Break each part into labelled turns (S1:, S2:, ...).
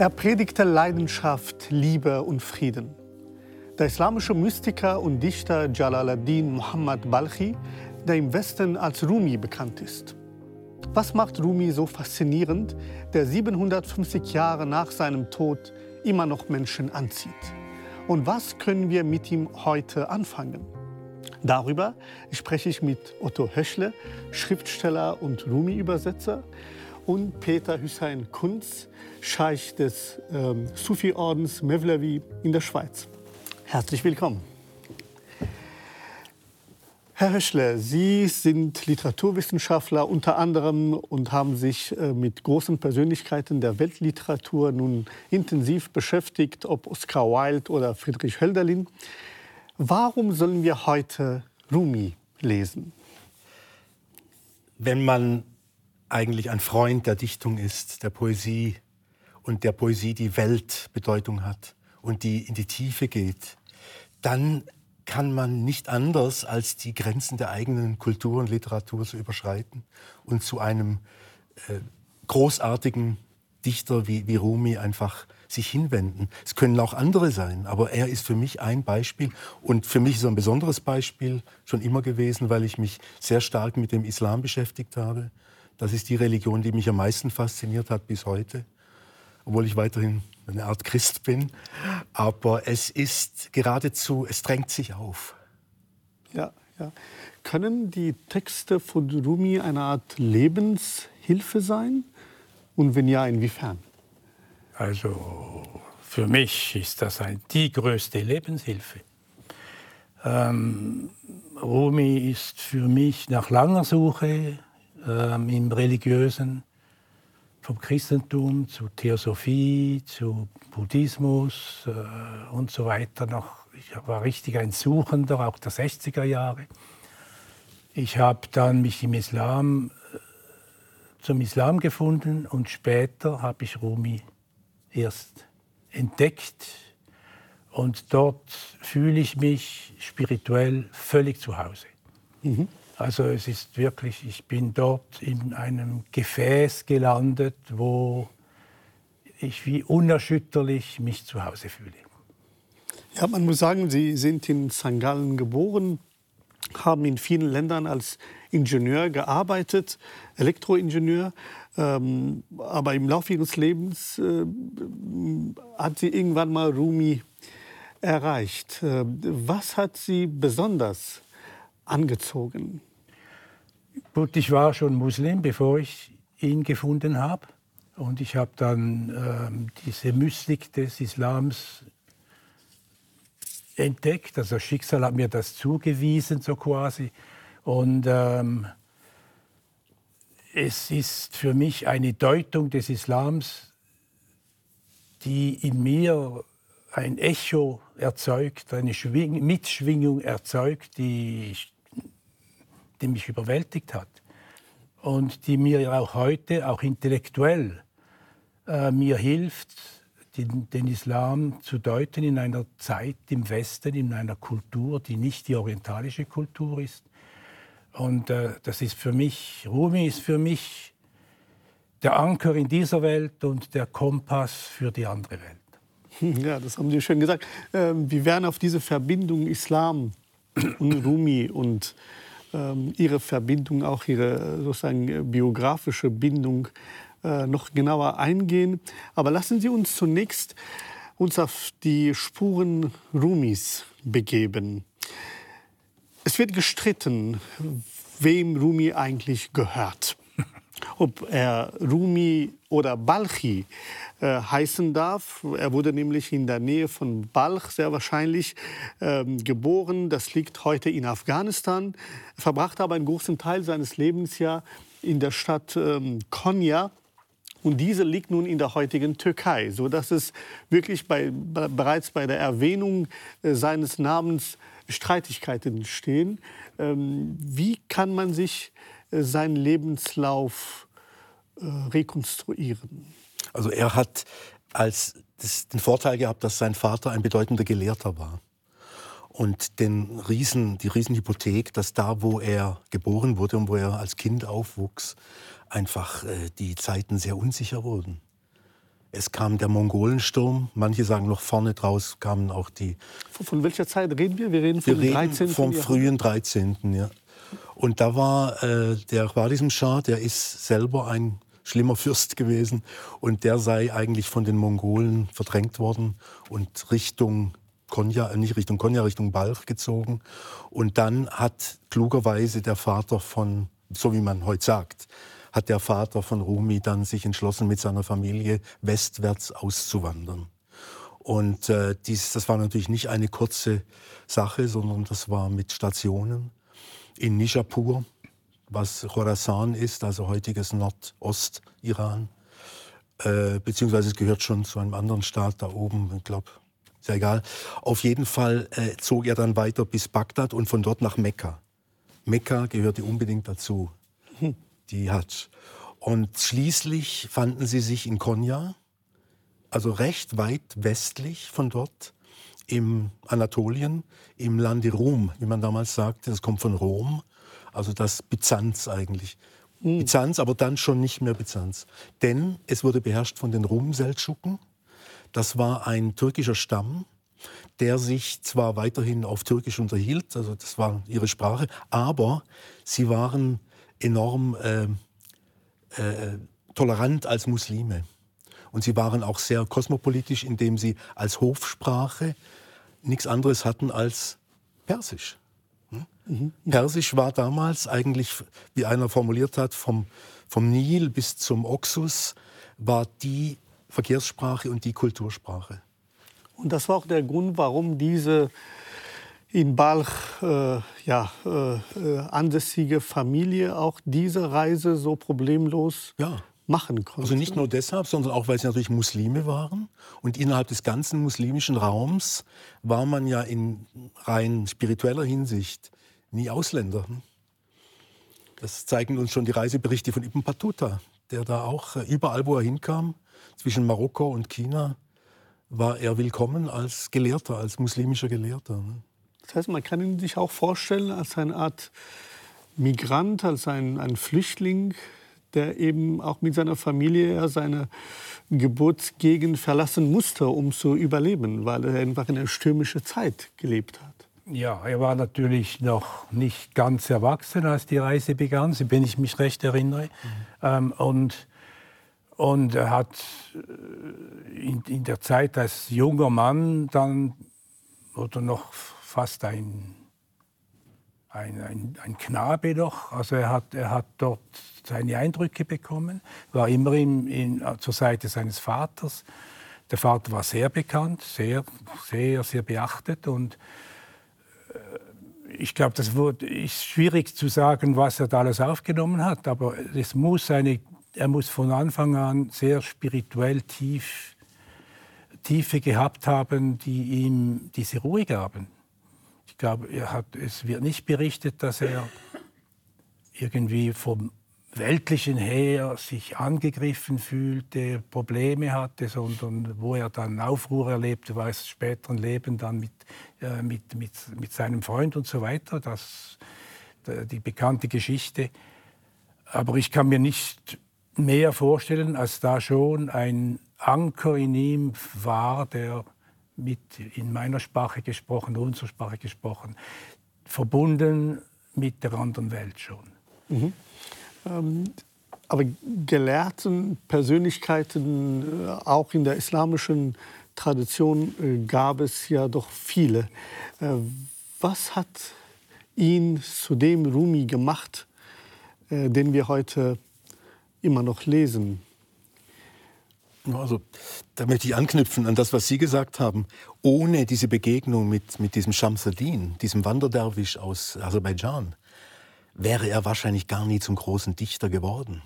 S1: Er predigte Leidenschaft, Liebe und Frieden. Der islamische Mystiker und Dichter Jalaluddin Muhammad Balchi, der im Westen als Rumi bekannt ist. Was macht Rumi so faszinierend, der 750 Jahre nach seinem Tod immer noch Menschen anzieht? Und was können wir mit ihm heute anfangen? Darüber spreche ich mit Otto Höschle, Schriftsteller und Rumi-Übersetzer, und Peter Hüsein Kunz, Scheich des ähm, Sufi-Ordens Mevlevi in der Schweiz. Herzlich willkommen. Herr Höschle, Sie sind Literaturwissenschaftler unter anderem und haben sich äh, mit großen Persönlichkeiten der Weltliteratur nun intensiv beschäftigt, ob Oscar Wilde oder Friedrich Hölderlin. Warum sollen wir heute Rumi lesen?
S2: Wenn man eigentlich ein Freund der Dichtung ist, der Poesie und der Poesie die Weltbedeutung hat und die in die Tiefe geht, dann kann man nicht anders als die Grenzen der eigenen Kultur und Literatur zu überschreiten und zu einem äh, großartigen Dichter wie, wie Rumi einfach sich hinwenden. Es können auch andere sein, aber er ist für mich ein Beispiel und für mich so ein besonderes Beispiel schon immer gewesen, weil ich mich sehr stark mit dem Islam beschäftigt habe das ist die Religion, die mich am meisten fasziniert hat bis heute, obwohl ich weiterhin eine Art Christ bin. Aber es ist geradezu, es drängt sich auf.
S1: Ja, ja. Können die Texte von Rumi eine Art Lebenshilfe sein? Und wenn ja, inwiefern?
S3: Also für mich ist das ein, die größte Lebenshilfe. Ähm, Rumi ist für mich nach langer Suche ähm, im Religiösen, vom Christentum zu Theosophie, zu Buddhismus äh, und so weiter. Noch, ich war richtig ein Suchender, auch der 60er Jahre. Ich habe dann mich im Islam äh, zum Islam gefunden und später habe ich Rumi erst entdeckt und dort fühle ich mich spirituell völlig zu Hause. Mhm. Also es ist wirklich, ich bin dort in einem Gefäß gelandet, wo ich wie unerschütterlich mich zu Hause fühle.
S1: Ja, man muss sagen, Sie sind in St. Gallen geboren, haben in vielen Ländern als Ingenieur gearbeitet, Elektroingenieur. Ähm, aber im Laufe Ihres Lebens äh, hat Sie irgendwann mal Rumi erreicht. Äh, was hat Sie besonders angezogen?
S3: Gut, ich war schon Muslim, bevor ich ihn gefunden habe. Und ich habe dann ähm, diese Mystik des Islams entdeckt. Also Schicksal hat mir das zugewiesen, so quasi. Und ähm, es ist für mich eine Deutung des Islams, die in mir ein Echo erzeugt, eine Schwing Mitschwingung erzeugt, die die mich überwältigt hat und die mir auch heute, auch intellektuell, äh, mir hilft, den, den, Islam zu deuten in einer Zeit im Westen, in einer Kultur, die nicht die orientalische Kultur ist. Und äh, das ist für mich, Rumi ist für mich der Anker in dieser Welt und der Kompass für die andere Welt.
S1: Ja, das haben Sie schön gesagt. Ähm, wir werden auf diese Verbindung Islam und Rumi und ihre Verbindung, auch ihre sozusagen biografische Bindung äh, noch genauer eingehen. Aber lassen Sie uns zunächst uns auf die Spuren Rumis begeben. Es wird gestritten, wem Rumi eigentlich gehört. Ob er Rumi oder Balchi äh, heißen darf. Er wurde nämlich in der Nähe von Balch sehr wahrscheinlich ähm, geboren. Das liegt heute in Afghanistan. Er verbrachte aber einen großen Teil seines Lebens ja in der Stadt ähm, Konya. Und diese liegt nun in der heutigen Türkei, sodass es wirklich bei, bereits bei der Erwähnung äh, seines Namens Streitigkeiten entstehen. Ähm, wie kann man sich seinen Lebenslauf äh, rekonstruieren?
S2: Also er hat als den Vorteil gehabt, dass sein Vater ein bedeutender Gelehrter war. Und den Riesen, die Riesenhypothek, dass da, wo er geboren wurde und wo er als Kind aufwuchs, einfach äh, die Zeiten sehr unsicher wurden. Es kam der Mongolensturm. Manche sagen noch vorne draus kamen auch die.
S1: Von, welcher Zeit reden wir? Wir reden vom
S2: wir reden
S1: 13.
S2: vom frühen 13. Ja. Und da war äh, der Khwarizm Schah, der ist selber ein schlimmer Fürst gewesen und der sei eigentlich von den Mongolen verdrängt worden und Richtung Konya, äh, nicht Richtung Konya, Richtung Balch gezogen. Und dann hat klugerweise der Vater von, so wie man heute sagt, hat der Vater von Rumi dann sich entschlossen, mit seiner Familie westwärts auszuwandern. Und äh, dies, das war natürlich nicht eine kurze Sache, sondern das war mit Stationen in Nishapur, was Khorasan ist, also heutiges Nordost-Iran. Äh, beziehungsweise es gehört schon zu einem anderen Staat da oben, ich glaube, ist ja egal. Auf jeden Fall äh, zog er dann weiter bis Bagdad und von dort nach Mekka. Mekka gehörte unbedingt dazu, die Hadsch. Und schließlich fanden sie sich in Konya, also recht weit westlich von dort, im Anatolien, im Lande Rom, wie man damals sagte. Das kommt von Rom, also das Byzanz eigentlich. Byzanz, aber dann schon nicht mehr Byzanz. Denn es wurde beherrscht von den Rum-Seldschuken. Das war ein türkischer Stamm, der sich zwar weiterhin auf Türkisch unterhielt, also das war ihre Sprache, aber sie waren enorm äh, äh, tolerant als Muslime. Und sie waren auch sehr kosmopolitisch, indem sie als Hofsprache nichts anderes hatten als Persisch. Hm? Persisch war damals eigentlich, wie einer formuliert hat, vom, vom Nil bis zum Oxus, war die Verkehrssprache und die Kultursprache.
S1: Und das war auch der Grund, warum diese in Balch äh, ja, äh, äh, ansässige Familie auch diese Reise so problemlos
S2: Ja.
S1: Machen konnte.
S2: Also nicht nur deshalb, sondern auch, weil sie natürlich Muslime waren. Und innerhalb des ganzen muslimischen Raums war man ja in rein spiritueller Hinsicht nie Ausländer. hm? Das zeigen uns schon die Reiseberichte von Ibn Battuta, der da auch äh, überall, wo er hinkam, zwischen Marokko und China, war er willkommen als Gelehrter, als muslimischer Gelehrter. hm?
S1: Das heißt, man kann ihn sich auch vorstellen als eine Art Migrant, als ein, ein Flüchtling, der eben auch mit seiner Familie seine Geburtsgegend verlassen musste, um zu überleben, weil er einfach in einer stürmischen Zeit gelebt hat.
S3: Ja, er war natürlich noch nicht ganz erwachsen, als die Reise begann, so wenn ich mich recht erinnere. Ähm, und, und er hat äh, in, in der Zeit als junger Mann dann, oder noch fast ein, ein, ein, ein Knabe noch, also er hat, er hat dort seine Eindrücke bekommen, war immer in, in, zur Seite seines Vaters. Der Vater war sehr bekannt, sehr, sehr, sehr beachtet und ich glaube, das wurde, ist schwierig zu sagen, was er da alles aufgenommen hat, aber es muss eine, er muss von Anfang an sehr spirituell tief, Tiefe gehabt haben, die ihm diese Ruhe gaben. Ich glaube, er hat, es wird nicht berichtet, dass er irgendwie vom Weltlichen her sich angegriffen fühlte, Probleme hatte, sondern wo er dann Aufruhr erlebte, war es späteren Leben dann mit, äh, mit, mit, mit seinem Freund und so weiter. Das, die bekannte Geschichte. Aber ich kann mir nicht mehr vorstellen, als da schon ein Anker in ihm war, der mit in meiner Sprache gesprochen, unserer Sprache gesprochen, verbunden mit der anderen Welt schon.
S1: Mhm. Ähm, aber gelehrten Persönlichkeiten, äh, auch in der islamischen Tradition, äh, gab es ja doch viele. Äh, was hat ihn zu dem Rumi gemacht, äh, den wir heute immer noch lesen?
S2: Also, da möchte ich anknüpfen an das, was Sie gesagt haben. Ohne diese Begegnung mit, mit diesem Shamsuddin, diesem Wanderderwisch aus Aserbaidschan, wäre er wahrscheinlich gar nie zum großen Dichter geworden.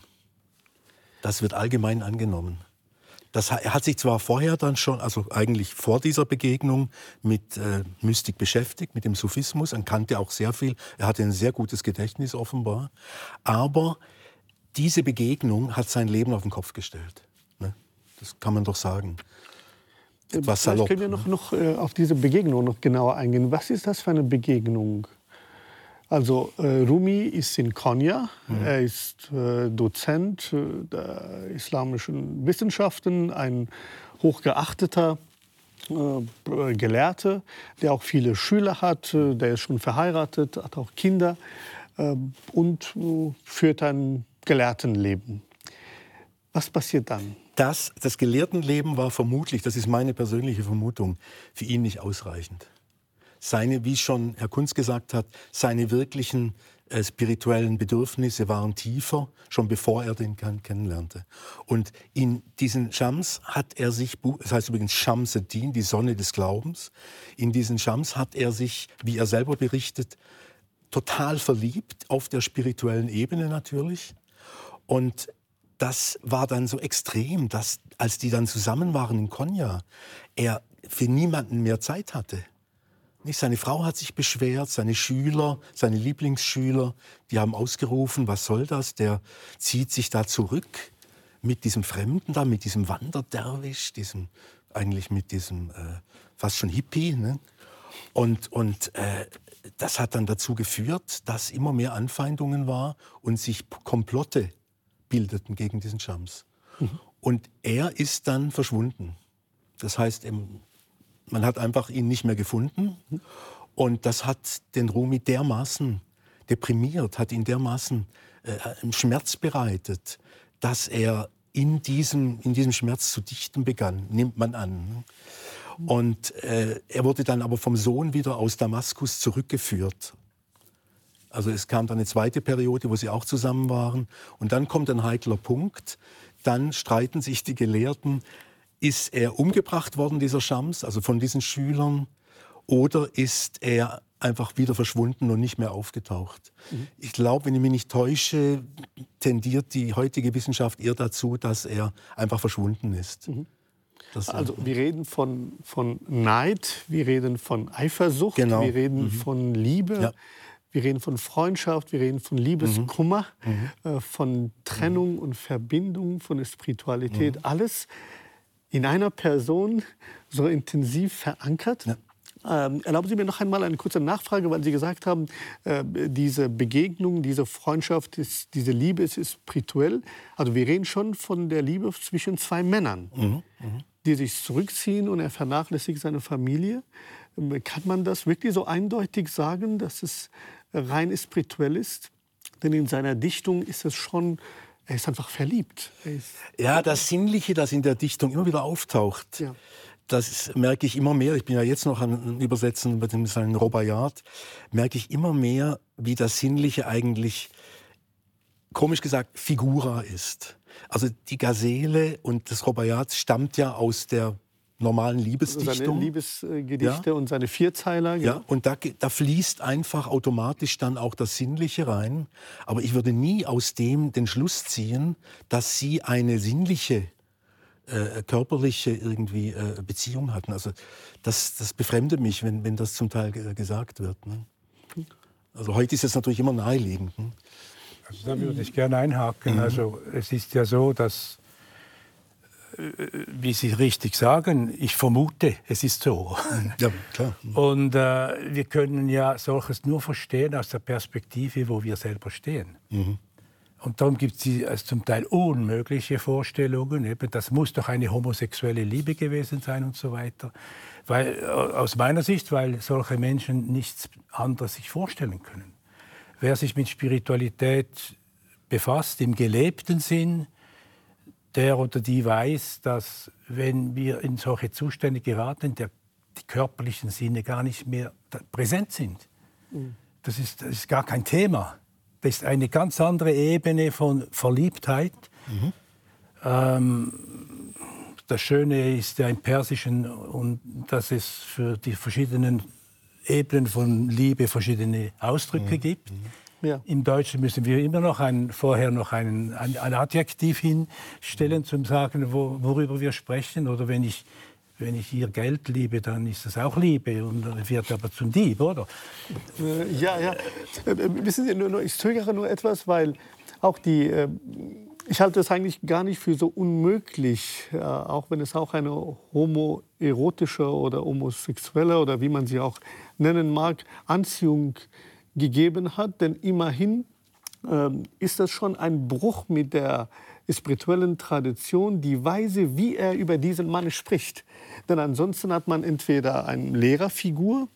S2: Das wird allgemein angenommen. Das, er hat sich zwar vorher dann schon, also eigentlich vor dieser Begegnung mit äh, Mystik beschäftigt, mit dem Sufismus, er kannte auch sehr viel, er hatte ein sehr gutes Gedächtnis offenbar, aber diese Begegnung hat sein Leben auf den Kopf gestellt. Ne? Das kann man doch sagen.
S1: Etwas salopp. Vielleicht können wir noch, noch äh, auf diese Begegnung noch genauer eingehen. Was ist das für eine Begegnung? Also äh, Rumi ist in Konya, mhm. er ist äh, Dozent äh, der islamischen Wissenschaften, ein hochgeachteter Gelehrter, der auch viele Schüler hat, der ist schon verheiratet, hat auch Kinder und führt ein Gelehrtenleben. Was passiert dann?
S2: Das, das Gelehrtenleben war vermutlich, das ist meine persönliche Vermutung, für ihn nicht ausreichend seine, wie schon Herr Kunz gesagt hat, seine wirklichen äh, spirituellen Bedürfnisse waren tiefer, schon bevor er den kennenlernte. Und in diesen Shams hat er sich, das heißt übrigens Shamseddin, die Sonne des Glaubens, in diesen Shams hat er sich, wie er selber berichtet, total verliebt, auf der spirituellen Ebene natürlich. Und das war dann so extrem, dass als die dann zusammen waren in Konya, er für niemanden mehr Zeit hatte. Nicht? Seine Frau hat sich beschwert, seine Schüler, seine Lieblingsschüler, die haben ausgerufen, was soll das? Der zieht sich da zurück mit diesem Fremden da, mit diesem Wanderderwisch, diesem, eigentlich mit diesem äh, fast schon Hippie. Ne? Und, und äh, das hat dann dazu geführt, dass immer mehr Anfeindungen war und sich Komplotte bildeten gegen diesen Schams. Mhm. Und er ist dann verschwunden. Das heißt, man hat einfach ihn nicht mehr gefunden. Und das hat den Rumi dermaßen deprimiert, hat ihn dermaßen äh, Schmerz bereitet, dass er in diesem, in diesem Schmerz zu dichten begann, nimmt man an. Und äh, er wurde dann aber vom Sohn wieder aus Damaskus zurückgeführt. Also es kam dann eine zweite Periode, wo sie auch zusammen waren. Und dann kommt ein heikler Punkt. Dann streiten sich die Gelehrten, ist er umgebracht worden, dieser Schams, also von diesen Schülern, oder ist er einfach wieder verschwunden und nicht mehr aufgetaucht? Mhm. Ich glaube, wenn ich mich nicht täusche, tendiert die heutige Wissenschaft eher dazu, dass er einfach verschwunden ist. Mhm.
S1: also wir reden von, von Neid, wir reden von Eifersucht, genau. wir reden mhm. von Liebe. Ja. Wir reden von Freundschaft, wir reden von Liebeskummer, mhm. mhm. äh, von Trennung und Verbindung, von Spiritualität. Mhm. Alles in einer Person so intensiv verankert. Ja. Ähm, erlauben Sie mir noch einmal eine kurze Nachfrage, weil Sie gesagt haben, äh, diese Begegnung, diese Freundschaft, ist, diese Liebe ist, spirituell. Also wir reden schon von der Liebe zwischen zwei Männern, mhm. Mhm. die sich zurückziehen und er vernachlässigt seine Familie. Ähm, kann man das wirklich so eindeutig sagen, dass es rein spirituell ist? Denn in seiner Dichtung ist es schon er ist einfach verliebt.
S2: Ist ja, das Sinnliche, das in der Dichtung immer wieder auftaucht, ja. das merke ich immer mehr. Ich bin ja jetzt noch an Übersetzen mit dem seinen Robayat, merke ich immer mehr, wie das Sinnliche eigentlich, komisch gesagt, Figura ist. Also die Gazelle und das Robayat stammt ja aus der normalen Liebesdichtung.
S1: Seine Liebesgedichte ja. und seine Vierzeiler.
S2: Ja, ja und da, da, fließt einfach automatisch dann auch das Sinnliche rein. Aber ich würde nie aus dem den Schluss ziehen, dass sie eine sinnliche, äh, körperliche irgendwie äh, Beziehung hatten. Also das, das befremdet mich, wenn, wenn das zum Teil gesagt wird. Ne? Also heute ist es natürlich immer naheliegend. Ne?
S3: Also da würde ich gerne einhaken. Mhm. Also es ist ja so, dass wie Sie richtig sagen, ich vermute, es ist so. Ja, klar. Und äh, wir können ja solches nur verstehen aus der Perspektive, wo wir selber stehen. Mhm. Und darum gibt es also zum Teil unmögliche Vorstellungen. Eben, das muss doch eine homosexuelle Liebe gewesen sein und so weiter. Weil, äh, aus meiner Sicht, weil solche Menschen nichts anderes sich vorstellen können. Wer sich mit Spiritualität befasst, im gelebten Sinn, der oder die weiß, dass wenn wir in solche Zustände geraten, der, die körperlichen Sinne gar nicht mehr präsent sind. Mhm. Das, ist, das ist gar kein Thema. Das ist eine ganz andere Ebene von Verliebtheit. Mhm. Ähm, das Schöne ist ja im Persischen, und dass es für die verschiedenen Ebenen von Liebe verschiedene Ausdrücke mhm. gibt. Ja. Im Deutschen müssen wir immer noch ein, vorher noch ein, ein, ein Adjektiv hinstellen, zum sagen, wo, worüber wir sprechen. Oder wenn ich, wenn ich ihr Geld liebe, dann ist das auch Liebe und wird aber zum Dieb, oder?
S1: Äh, ja, ja. Äh, wissen Sie, nur, ich zögere nur etwas, weil auch die. Äh, ich halte es eigentlich gar nicht für so unmöglich, auch wenn es auch eine homoerotische oder homosexuelle oder wie man sie auch nennen mag, Anziehung gegeben hat. Denn immerhin ähm, ist das schon ein Bruch mit der spirituellen Tradition, die Weise, wie er über diesen Mann spricht. Denn ansonsten hat man entweder eine Lehrerfigur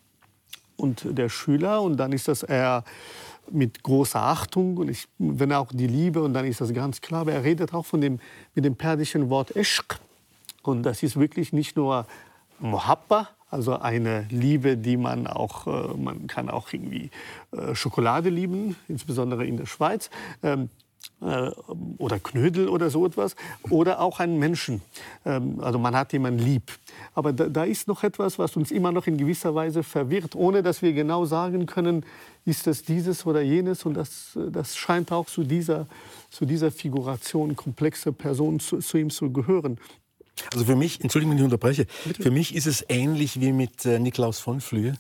S1: und der Schüler und dann ist das eher mit großer Achtung und ich, wenn auch die Liebe und dann ist das ganz klar. Aber er redet auch von dem, mit dem persischen Wort Ishq und das ist wirklich nicht nur Mohabba, also eine Liebe, die man auch, äh, man kann auch irgendwie äh, Schokolade lieben, insbesondere in der Schweiz. Ähm, äh, oder Knödel oder so etwas, oder auch einen Menschen. Ähm, also man hat jemanden lieb. Aber da, ist noch etwas, was uns immer noch in gewisser Weise verwirrt, ohne dass wir genau sagen können, ist das dieses oder jenes. Und das, das scheint auch zu dieser, zu dieser Figuration komplexe Person zu, zu ihm zu gehören.
S2: Also für mich, Entschuldigung, wenn ich unterbreche, Bitte? für mich ist es ähnlich wie mit äh, Niklaus von Flühe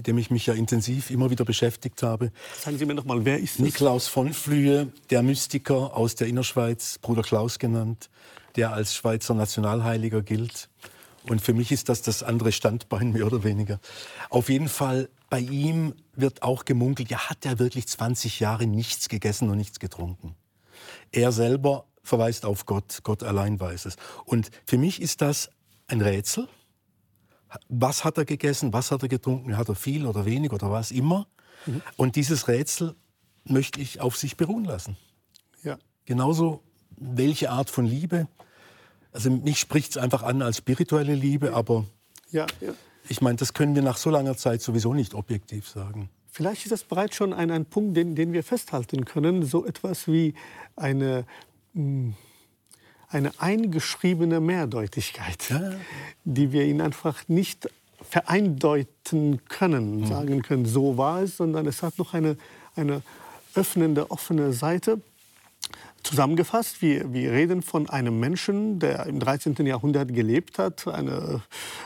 S2: mit dem ich mich ja intensiv immer wieder beschäftigt habe.
S1: Sagen Sie mir noch mal, wer ist das?
S2: Niklaus von Flühe, der Mystiker aus der Innerschweiz, Bruder Klaus genannt, der als Schweizer Nationalheiliger gilt. Und für mich ist das das andere Standbein, mehr oder weniger. Auf jeden Fall, bei ihm wird auch gemunkelt, ja, hat er wirklich 20 Jahre nichts gegessen und nichts getrunken. Er selber verweist auf Gott, Gott allein weiß es. Und für mich ist das ein Rätsel, was hat er gegessen, was hat er getrunken, hat er viel oder wenig oder was immer. Mhm. Und dieses Rätsel möchte ich auf sich beruhen lassen. Ja. Genauso, welche Art von Liebe. Also mich spricht es einfach an als spirituelle Liebe, aber ja, ja. ich meine, das können wir nach so langer Zeit sowieso nicht objektiv sagen.
S1: Vielleicht ist das bereits schon ein, ein Punkt, den, den wir festhalten können, so etwas wie eine eine eingeschriebene Mehrdeutigkeit, ja. die wir ihnen einfach nicht vereindeuten können, mhm. sagen können, so war es, sondern es hat noch eine, eine öffnende, offene Seite. Zusammengefasst, wir, wir reden von einem Menschen, der im 13. Jahrhundert gelebt hat, eine,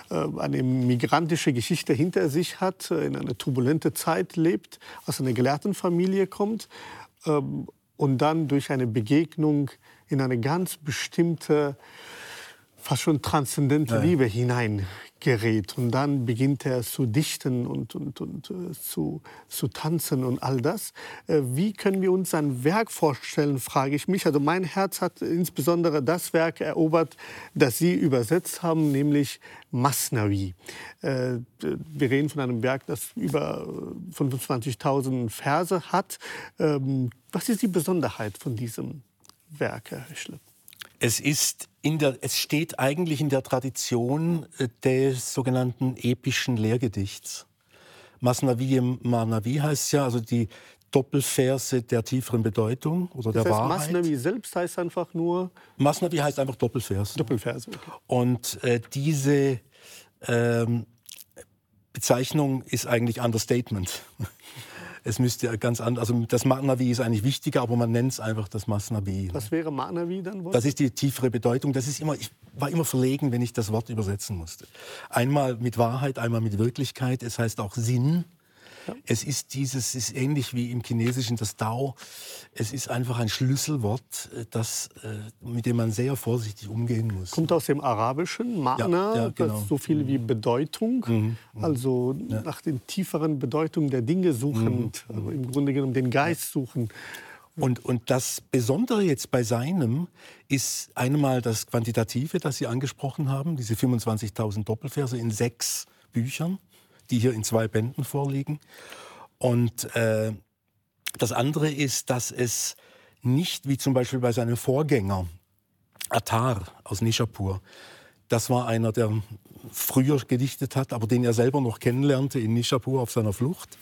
S1: äh, eine migrantische Geschichte hinter sich hat, in einer turbulente Zeit lebt, aus einer Gelehrtenfamilie kommt ähm, und dann durch eine Begegnung in eine ganz bestimmte, fast schon transzendente ja. Liebe hineingerät. Und dann beginnt er zu dichten und, und, und äh, zu, zu tanzen und all das. Äh, wie können wir uns sein Werk vorstellen, frage ich mich. Also mein Herz hat insbesondere das Werk erobert, das Sie übersetzt haben, nämlich Masnavi. Äh, wir reden von einem Werk, das über 25.000 Verse hat. Ähm, was ist die Besonderheit von diesem Werke, Herr Rischle?
S2: Es, ist der, es steht eigentlich in der Tradition äh, des sogenannten epischen Lehrgedichts. Masnavi Manavi heißt ja, also die Doppelverse der tieferen Bedeutung oder das der heißt, Wahrheit.
S1: Masnavi selbst heißt einfach nur.
S2: Masnavi heißt einfach Doppelvers.
S1: Doppelverse. Okay.
S2: Und äh, diese ähm, Bezeichnung ist eigentlich Understatement. Es müsste ganz anders, also das Masnavi ist eigentlich wichtiger, aber man nennt es einfach das Masnavi.
S1: Was wäre Masnavi dann?
S2: Das ist die tiefere Bedeutung. Das ist immer, ich war immer verlegen, wenn ich das Wort übersetzen musste. Einmal mit Wahrheit, einmal mit Wirklichkeit. Es heißt auch Sinn. Es ist dieses, ist ähnlich wie im Chinesischen das Dao. Es ist einfach ein Schlüsselwort, äh, das, äh, mit dem man sehr vorsichtig umgehen muss.
S1: Kommt aus dem Arabischen, Ma'na, ja, ja, genau. das so viel wie Bedeutung. Mhm. mhm. Also nach den tieferen Bedeutungen der Dinge suchend, mhm. also im Grunde genommen den Geist suchen.
S2: Und, und das Besondere jetzt bei seinem ist einmal das Quantitative, das Sie angesprochen haben, diese 25.000 Doppelverse in sechs Büchern die hier in zwei Bänden vorliegen. Und äh, das andere ist, dass es nicht wie zum Beispiel bei seinem Vorgänger Attar aus Nishapur, das war einer, der früher gedichtet hat, aber den er selber noch kennenlernte in Nishapur auf seiner Flucht.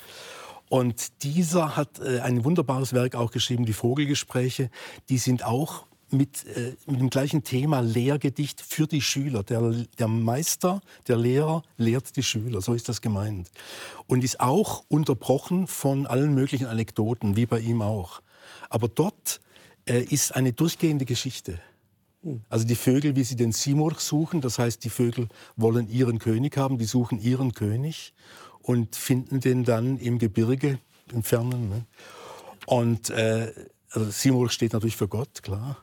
S2: Und dieser hat äh, ein wunderbares Werk auch geschrieben, die Vogelgespräche. Die sind auch mit, äh, mit dem gleichen Thema Lehrgedicht für die Schüler. Der, der Meister, der Lehrer lehrt die Schüler, so ist das gemeint. Und ist auch unterbrochen von allen möglichen Anekdoten, wie bei ihm auch. Aber dort äh, ist eine durchgehende Geschichte. Also die Vögel, wie sie den Simurg suchen, das heißt, die Vögel wollen ihren König haben, die suchen ihren König und finden den dann im Gebirge, im Fernen. Ne? Und äh, also Simurg steht natürlich für Gott, klar.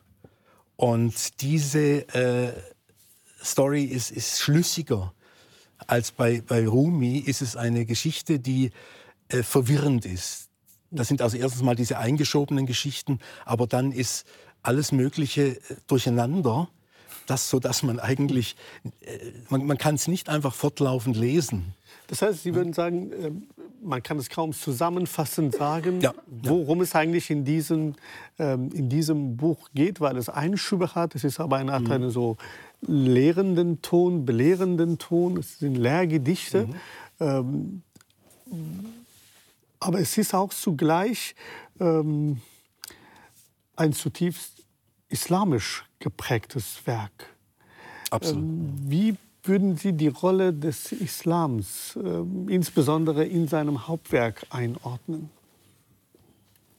S2: Und diese äh, Story ist, ist schlüssiger als bei, bei Rumi. Ist es eine Geschichte, die äh, verwirrend ist, Das sind also erstens mal diese eingeschobenen Geschichten, aber dann ist alles Mögliche äh, durcheinander, das, so dass man eigentlich, äh, man, man kann es nicht einfach fortlaufend lesen.
S1: Das heißt, Sie würden sagen, ähm, man kann es kaum zusammenfassend sagen, ja, worum ja. es eigentlich in diesem, ähm, in diesem Buch geht, weil es Einschübe hat. Es ist aber eine Art mhm. einen so lehrenden Ton, belehrenden Ton. Es sind Lehrgedichte. Mhm. Ähm, aber es ist auch zugleich ein zutiefst islamisch geprägtes Werk.
S2: Absolut.
S1: Wie würden Sie die Rolle des Islams äh, insbesondere in seinem Hauptwerk einordnen?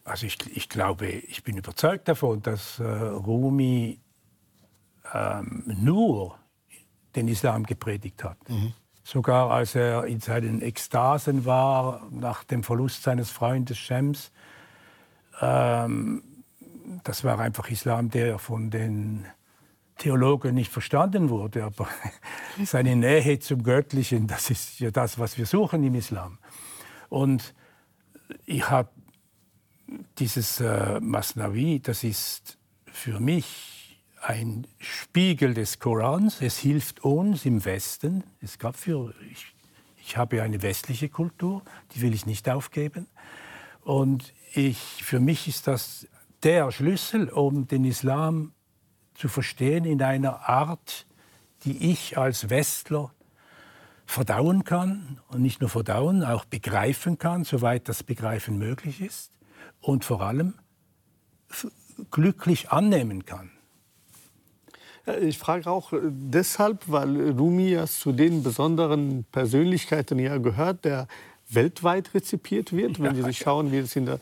S3: Also ich, ich glaube, ich bin überzeugt davon, dass äh, Rumi ähm, nur den Islam gepredigt hat. Mhm. Sogar als er in seinen Ekstasen war nach dem Verlust seines Freundes Shems, ähm, das war einfach Islam, der von den Theologen nicht verstanden wurde, aber seine Nähe zum Göttlichen, das ist ja das, was wir suchen im Islam. Und ich habe dieses äh, Masnavi, das ist für mich ein Spiegel des Korans. Es hilft uns im Westen. Es gab für ich, ich habe eine westliche Kultur, die will ich nicht aufgeben. Und ich, für mich ist das der Schlüssel, um den Islam zu verstehen in einer Art, die ich als Westler verdauen kann und nicht nur verdauen, auch begreifen kann, soweit das Begreifen möglich ist und vor allem glücklich annehmen kann.
S1: Ich frage auch äh, deshalb, weil Rumi ja zu den besonderen Persönlichkeiten ja gehört, der weltweit rezipiert wird. Wenn Sie sich schauen, wie es in der,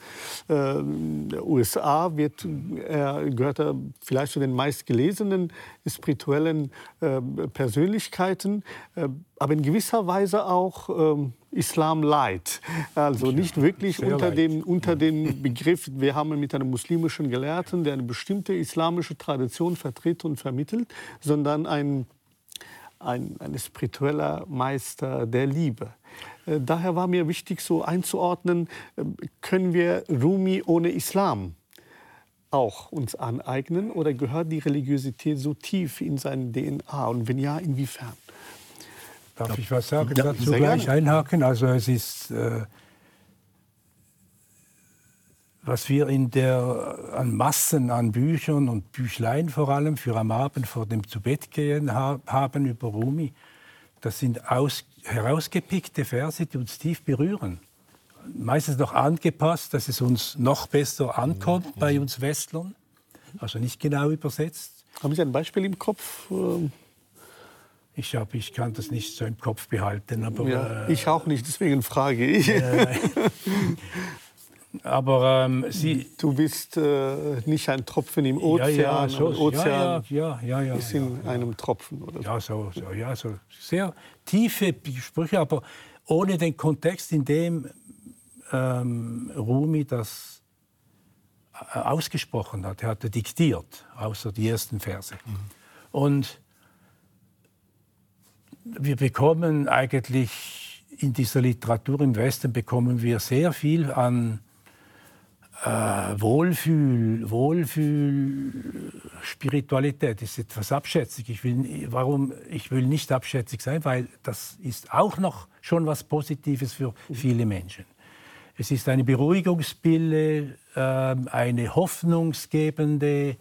S1: äh, USA wird, er gehört er vielleicht zu den meistgelesenen spirituellen äh, Persönlichkeiten, äh, aber in gewisser Weise auch ähm, Islam Light. Also nicht wirklich unter dem, unter dem Begriff, wir haben mit einem muslimischen Gelehrten, der eine bestimmte islamische Tradition vertritt und vermittelt, sondern ein, ein, ein spiritueller Meister der Liebe. Äh, daher war mir wichtig, so einzuordnen, äh, können wir Rumi ohne Islam auch uns aneignen oder gehört die Religiosität so tief in seine DNA und wenn ja, inwiefern?
S3: Darf ich was sagen? Ja, dazu gleich gerne. einhaken. Also es ist, äh, was wir in der, an Massen an Büchern und Büchlein vor allem für am Abend vor dem Zubettgehen ha haben über Rumi, das sind aus, herausgepickte Verse, die uns tief berühren. Meistens noch angepasst, dass es uns noch besser ankommt mhm. bei uns Westlern. Also nicht genau übersetzt.
S1: Haben Sie ein Beispiel im Kopf? Ähm,
S3: ich, hab, ich kann das nicht so im Kopf behalten. Aber,
S1: ja, äh, ich auch nicht, deswegen frage ich. Äh,
S3: aber ähm, Sie...
S1: Du bist äh, nicht ein Tropfen im Ozean. Ja, ja, so, Ozean
S3: ja, ja, ja,
S1: ist in einem Tropfen. Oder
S3: so. Ja, so, so, ja, so sehr tiefe Sprüche, aber ohne den Kontext, in dem ähm, Rumi das äh, ausgesprochen hat. Er hatte diktiert, außer die ersten Verse. Mhm. Und wir bekommen eigentlich in dieser Literatur im Westen bekommen wir sehr viel an äh, Wohlfühl, Wohlfühl, Spiritualität ist etwas abschätzig. Ich will, warum? Ich will nicht abschätzig sein, weil das ist auch noch schon was Positives für viele Menschen. Es ist eine Beruhigungspille, äh, eine hoffnungsgebende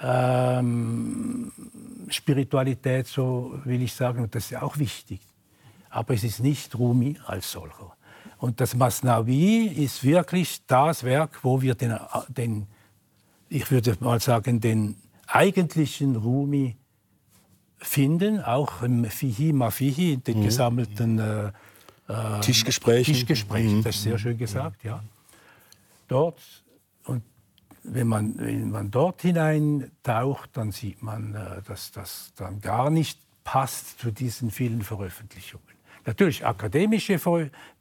S3: ähm, Spiritualität, so will ich sagen. Und das ist auch wichtig. Aber es ist nicht Rumi als solcher. Und das Masnavi ist wirklich das Werk, wo wir den, den ich würde mal sagen, den eigentlichen Rumi finden, auch im Fihi Mafihi, den mhm. gesammelten äh,
S2: äh, Tischgesprächen.
S3: Tischgesprächen, mhm. das ist sehr schön gesagt, ja. Dort, und wenn man, wenn man dort hineintaucht, dann sieht man, äh, dass das dann gar nicht passt zu diesen vielen Veröffentlichungen. Natürlich, akademische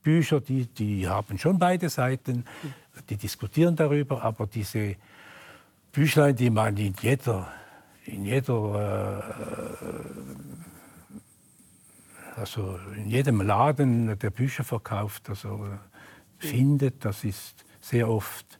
S3: Bücher, die, die haben schon beide Seiten, die diskutieren darüber, aber diese Büchlein, die man in jeder, in jeder äh, also in jedem Laden, der Bücher verkauft, also, findet, das ist sehr oft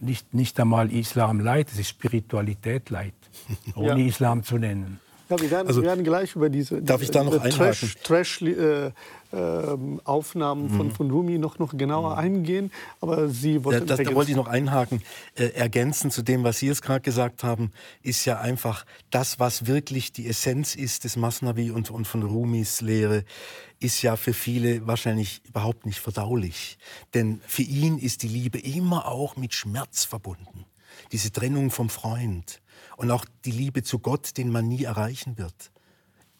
S3: nicht, nicht einmal Islam leid, es ist Spiritualität leid, ohne ja. Islam zu nennen.
S1: Ja, wir werden, also, wir werden gleich über diese,
S2: darf ich da noch
S1: Trash, Trash äh, ähm, Aufnahmen mhm. von, von Rumi noch, noch genauer mhm. eingehen. Aber Sie
S2: wollten ja, das, Da wollte ich noch einhaken. Äh, ergänzend zu dem, was Sie jetzt gerade gesagt haben, ist ja einfach das, was wirklich die Essenz ist des Masnavi und, und von Rumis Lehre, ist ja für viele wahrscheinlich überhaupt nicht verdaulich. Denn für ihn ist die Liebe immer auch mit Schmerz verbunden. Diese Trennung vom Freund und auch die Liebe zu Gott, den man nie erreichen wird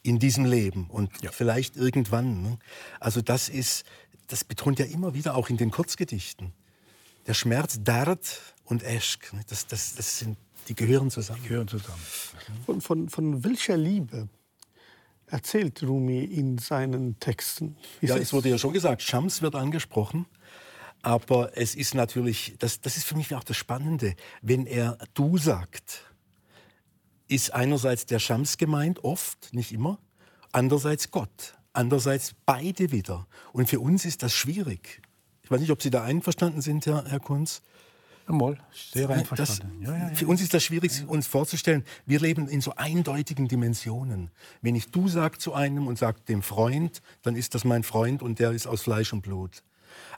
S2: in diesem Leben und ja. vielleicht irgendwann. Ne? Also das ist, das betont ja immer wieder auch in den Kurzgedichten. Der Schmerz, Dart und Eschk, ne? das, das, das sind, die gehören zusammen.
S3: Die gehören zusammen.
S1: Von, von, von welcher Liebe erzählt Rumi in seinen Texten?
S2: Wie ja, es wurde ja schon gesagt, Shams wird angesprochen. Aber es ist natürlich, das, das ist für mich auch das Spannende, wenn er du sagt, ist einerseits der Schams gemeint, oft, nicht immer, andererseits Gott, andererseits beide wieder. Und für uns ist das schwierig. Ich weiß nicht, ob Sie da einverstanden sind, Herr, Herr Kunz.
S3: Mal, sehr einverstanden.
S2: Das, ja, ja, ja. Für uns ist das schwierig, uns vorzustellen. Wir leben in so eindeutigen Dimensionen. Wenn ich du sage zu einem und sage dem Freund, dann ist das mein Freund und der ist aus Fleisch und Blut.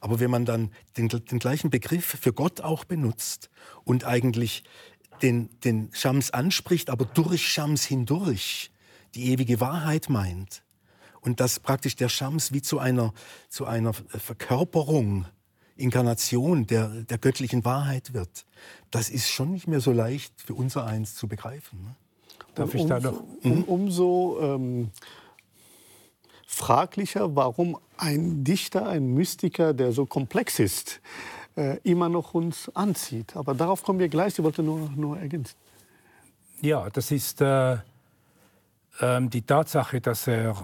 S2: Aber wenn man dann den, den gleichen Begriff für Gott auch benutzt und eigentlich den, den Shams anspricht, aber durch Shams hindurch die ewige Wahrheit meint. Und dass praktisch der Shams wie zu einer, zu einer Verkörperung, Inkarnation der, der göttlichen Wahrheit wird. Das ist schon nicht mehr so leicht für unser Eins zu begreifen. Ne?
S1: Darf ich da noch? Um, umso ähm, fraglicher, warum ein Dichter, ein Mystiker, der so komplex ist, äh, immer noch uns anzieht. Aber darauf kommen wir gleich. Ich wollte nur, nur ergänzen.
S3: Ja, das ist äh, äh, die Tatsache, dass er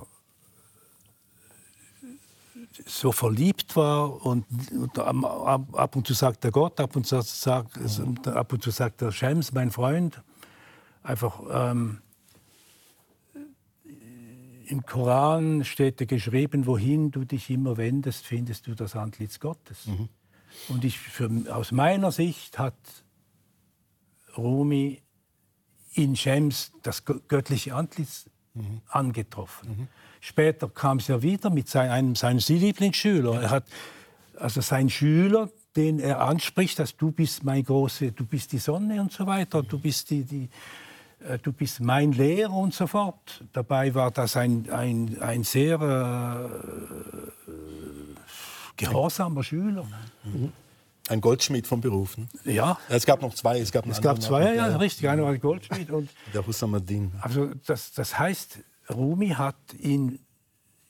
S3: so verliebt war und, und ab, und zu sagt er Gott, ab und zu sagt, ab und zu sagt er Shams, mein Freund. Einfach ähm, im Koran steht geschrieben, wohin du dich immer wendest, findest du das Antlitz Gottes. Mhm. Und ich, für, aus meiner Sicht hat Rumi in Schems das göttliche Antlitz mhm. angetroffen. Mhm. Später kam es ja wieder mit sein, einem seiner Lieblingsschüler. Er hat also sein Schüler, den er anspricht, dass du bist mein große, du bist die Sonne und so weiter, du bist die, die äh, du bist mein Lehrer und so fort. Dabei war das ein, ein, ein sehr äh, gehorsamer Schüler.
S2: Mhm. Ein Goldschmied vom Beruf. Ne?
S3: Ja.
S2: Es gab noch zwei.
S3: Es gab, es gab zwei, ja, richtig. Einer war Goldschmied. Und
S2: der Hussamadin.
S3: Also das, das heißt, Rumi hat in,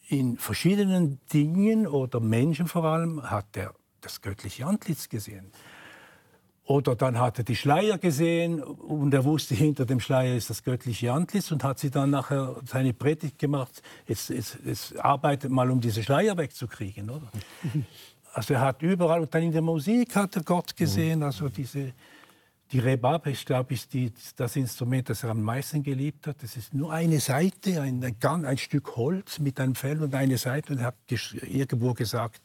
S3: in verschiedenen Dingen oder Menschen vor allem, hat er das göttliche Antlitz gesehen. Oder dann hat er die Schleier gesehen und er wusste, hinter dem Schleier ist das göttliche Antlitz und hat sie dann nachher seine Predigt gemacht. Jetzt, jetzt, jetzt arbeitet mal, um diese Schleier wegzukriegen. Oder? Also er hat überall, und dann in der Musik hat er Gott gesehen, also diese, die Rebab ist, glaube ich, die, das Instrument, das er am meisten geliebt hat. Das ist nur eine Seite, ein, ein, ein Stück Holz mit einem Fell und eine Seite. Und er hat irgendwo gesagt,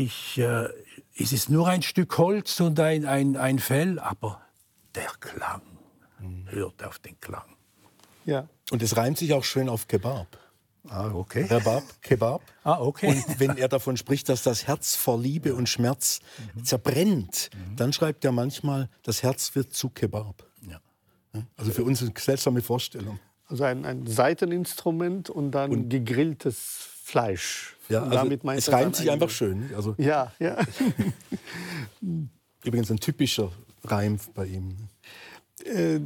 S3: ich, äh, es ist nur ein Stück Holz und ein, ein, ein Fell, aber der Klang, mhm. hört auf den Klang.
S2: Ja. Und es reimt sich auch schön auf Kebab.
S3: Ah, okay.
S2: Kebab, Kebab.
S3: Ah, okay.
S2: Und wenn er davon spricht, dass das Herz vor Liebe und Schmerz mhm. zerbrennt, mhm. dann schreibt er manchmal, das Herz wird zu Kebab. Ja. Also für uns eine seltsame Vorstellung.
S1: Also ein, ein Seiteninstrument und dann und gegrilltes Fleisch.
S2: Ja, also damit es reimt sich einfach schön. Also
S1: ja, ja.
S2: Übrigens ein typischer Reim bei ihm.
S1: Äh,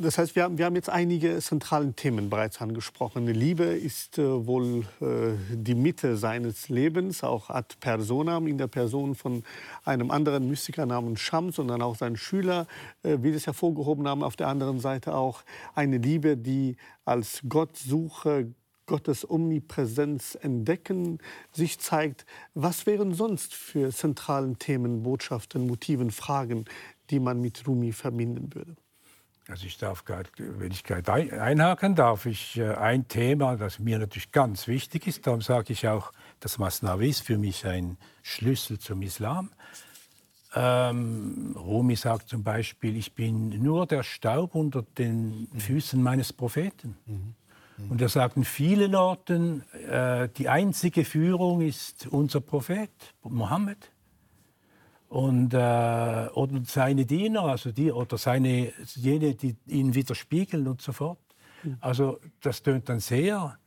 S1: das heißt, wir haben, wir haben jetzt einige zentralen Themen bereits angesprochen. Liebe ist äh, wohl äh, die Mitte seines Lebens, auch ad personam, in der Person von einem anderen Mystiker namens Shams und dann auch sein Schüler, äh, wie das hervorgehoben haben. Auf der anderen Seite auch eine Liebe, die als Gottsuche, Gottes Omnipräsenz entdecken, sich zeigt. Was wären sonst für zentralen Themen, Botschaften, Motiven, Fragen, die man mit Rumi verbinden würde?
S3: Also ich darf wenn ich gerade einhaken darf, ich äh, ein Thema, das mir natürlich ganz wichtig ist, darum sage ich auch, das Masnavi ist für mich ein Schlüssel zum Islam. Ähm, Rumi sagt zum Beispiel, ich bin nur der Staub unter den Füßen meines Propheten. Mhm. Und er sagt in vielen Orten, äh, die einzige Führung ist unser Prophet, Mohammed und äh, oder seine Diener, also die oder seine jene, die ihn widerspiegeln und so fort. Mhm. Also das tönt dann sehr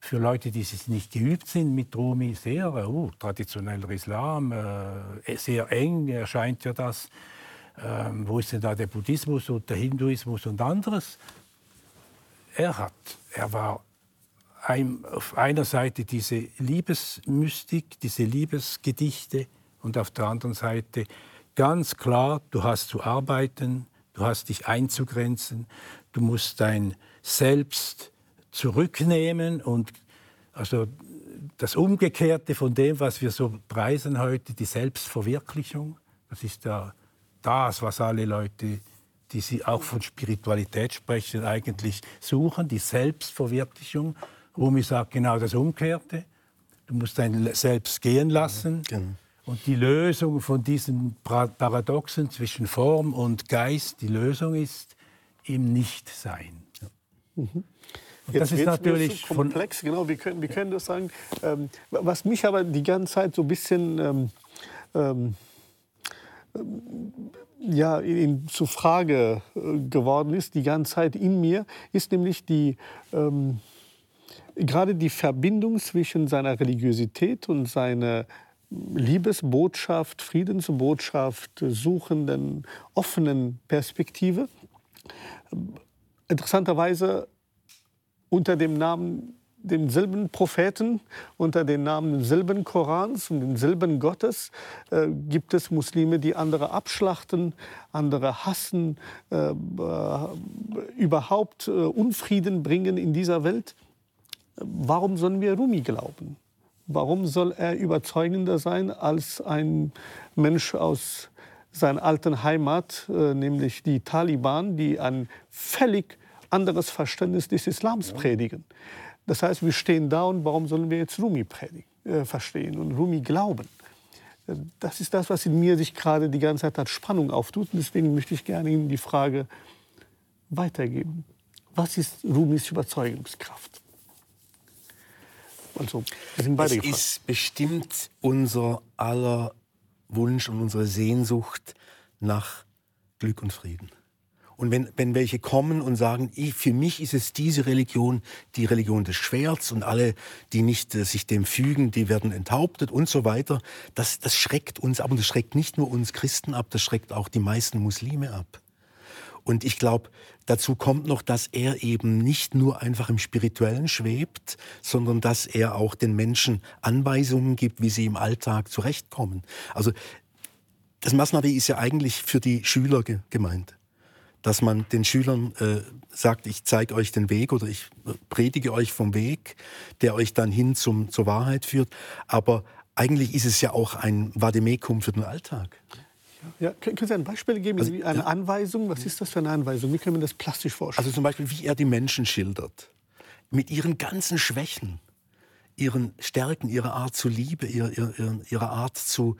S3: für Leute, die nicht geübt sind mit Rumi, sehr uh, traditioneller Islam, äh, sehr eng erscheint ja das. Ähm, wo ist denn da der Buddhismus und der Hinduismus und anderes? Er hat, er war ein, auf einer Seite diese Liebesmystik, diese Liebesgedichte, und auf der anderen Seite ganz klar, du hast zu arbeiten, du hast dich einzugrenzen, du musst dein Selbst zurücknehmen und also das Umgekehrte von dem, was wir so preisen heute, die Selbstverwirklichung, das ist ja das, was alle Leute, die sie auch von Spiritualität sprechen, eigentlich suchen, die Selbstverwirklichung. Rumi sagt genau das Umgekehrte. Du musst dein Selbst gehen lassen. Genau. Und die Lösung von diesem Paradoxen zwischen Form und Geist, die Lösung ist im Nichtsein. Ja.
S1: Mhm. das ist natürlich so komplex, genau. Wir können, wir können das sagen. Ähm, was mich aber die ganze Zeit so ein bisschen ähm, ähm, ja, in, zur Frage äh, geworden ist, die ganze Zeit in mir, ist nämlich die ähm, gerade die Verbindung zwischen seiner Religiosität und seiner Liebesbotschaft, Friedensbotschaft suchenden, offenen Perspektive. Interessanterweise unter dem Namen demselben Propheten, unter dem Namen desselben Korans und demselben Gottes äh, gibt es Muslime, die andere abschlachten, andere hassen, äh, äh, überhaupt äh, Unfrieden bringen in dieser Welt. Warum sollen wir Rumi glauben? Warum soll er überzeugender sein als ein Mensch aus seiner alten Heimat, äh, nämlich die Taliban, die ein völlig anderes Verständnis des Islams predigen? Das heißt, wir stehen da und warum sollen wir jetzt Rumi predigen, äh, verstehen und Rumi glauben? Äh, das ist das, was in mir sich gerade die ganze Zeit als Spannung auftut. Und deswegen möchte ich gerne Ihnen die Frage weitergeben. Was ist Rumis Überzeugungskraft?
S2: Also, wir sind beide es gefragt. ist bestimmt unser aller Wunsch und unsere Sehnsucht nach Glück und Frieden. Und wenn, wenn welche kommen und sagen, ich, für mich ist es diese Religion, die Religion des Schwerts und alle, die nicht äh, sich dem fügen, die werden enthauptet und so weiter, das, das schreckt uns ab und das schreckt nicht nur uns Christen ab, das schreckt auch die meisten Muslime ab. Und ich glaube, dazu kommt noch, dass er eben nicht nur einfach im Spirituellen schwebt, sondern dass er auch den Menschen Anweisungen gibt, wie sie im Alltag zurechtkommen. Also das Masnavi ist ja eigentlich für die Schüler ge gemeint. Dass man den Schülern äh, sagt, ich zeige euch den Weg oder ich predige euch vom Weg, der euch dann hin zum, zur Wahrheit führt. Aber eigentlich ist es ja auch ein Vademekum für den Alltag.
S1: Ja, können Sie ein Beispiel geben, also, eine ja. Anweisung? Was ist das für eine Anweisung? Wie können wir das plastisch vorstellen?
S2: Also zum Beispiel, wie er die Menschen schildert. Mit ihren ganzen Schwächen, ihren Stärken, ihrer Art zu Liebe, ihrer, ihrer, ihrer Art zu,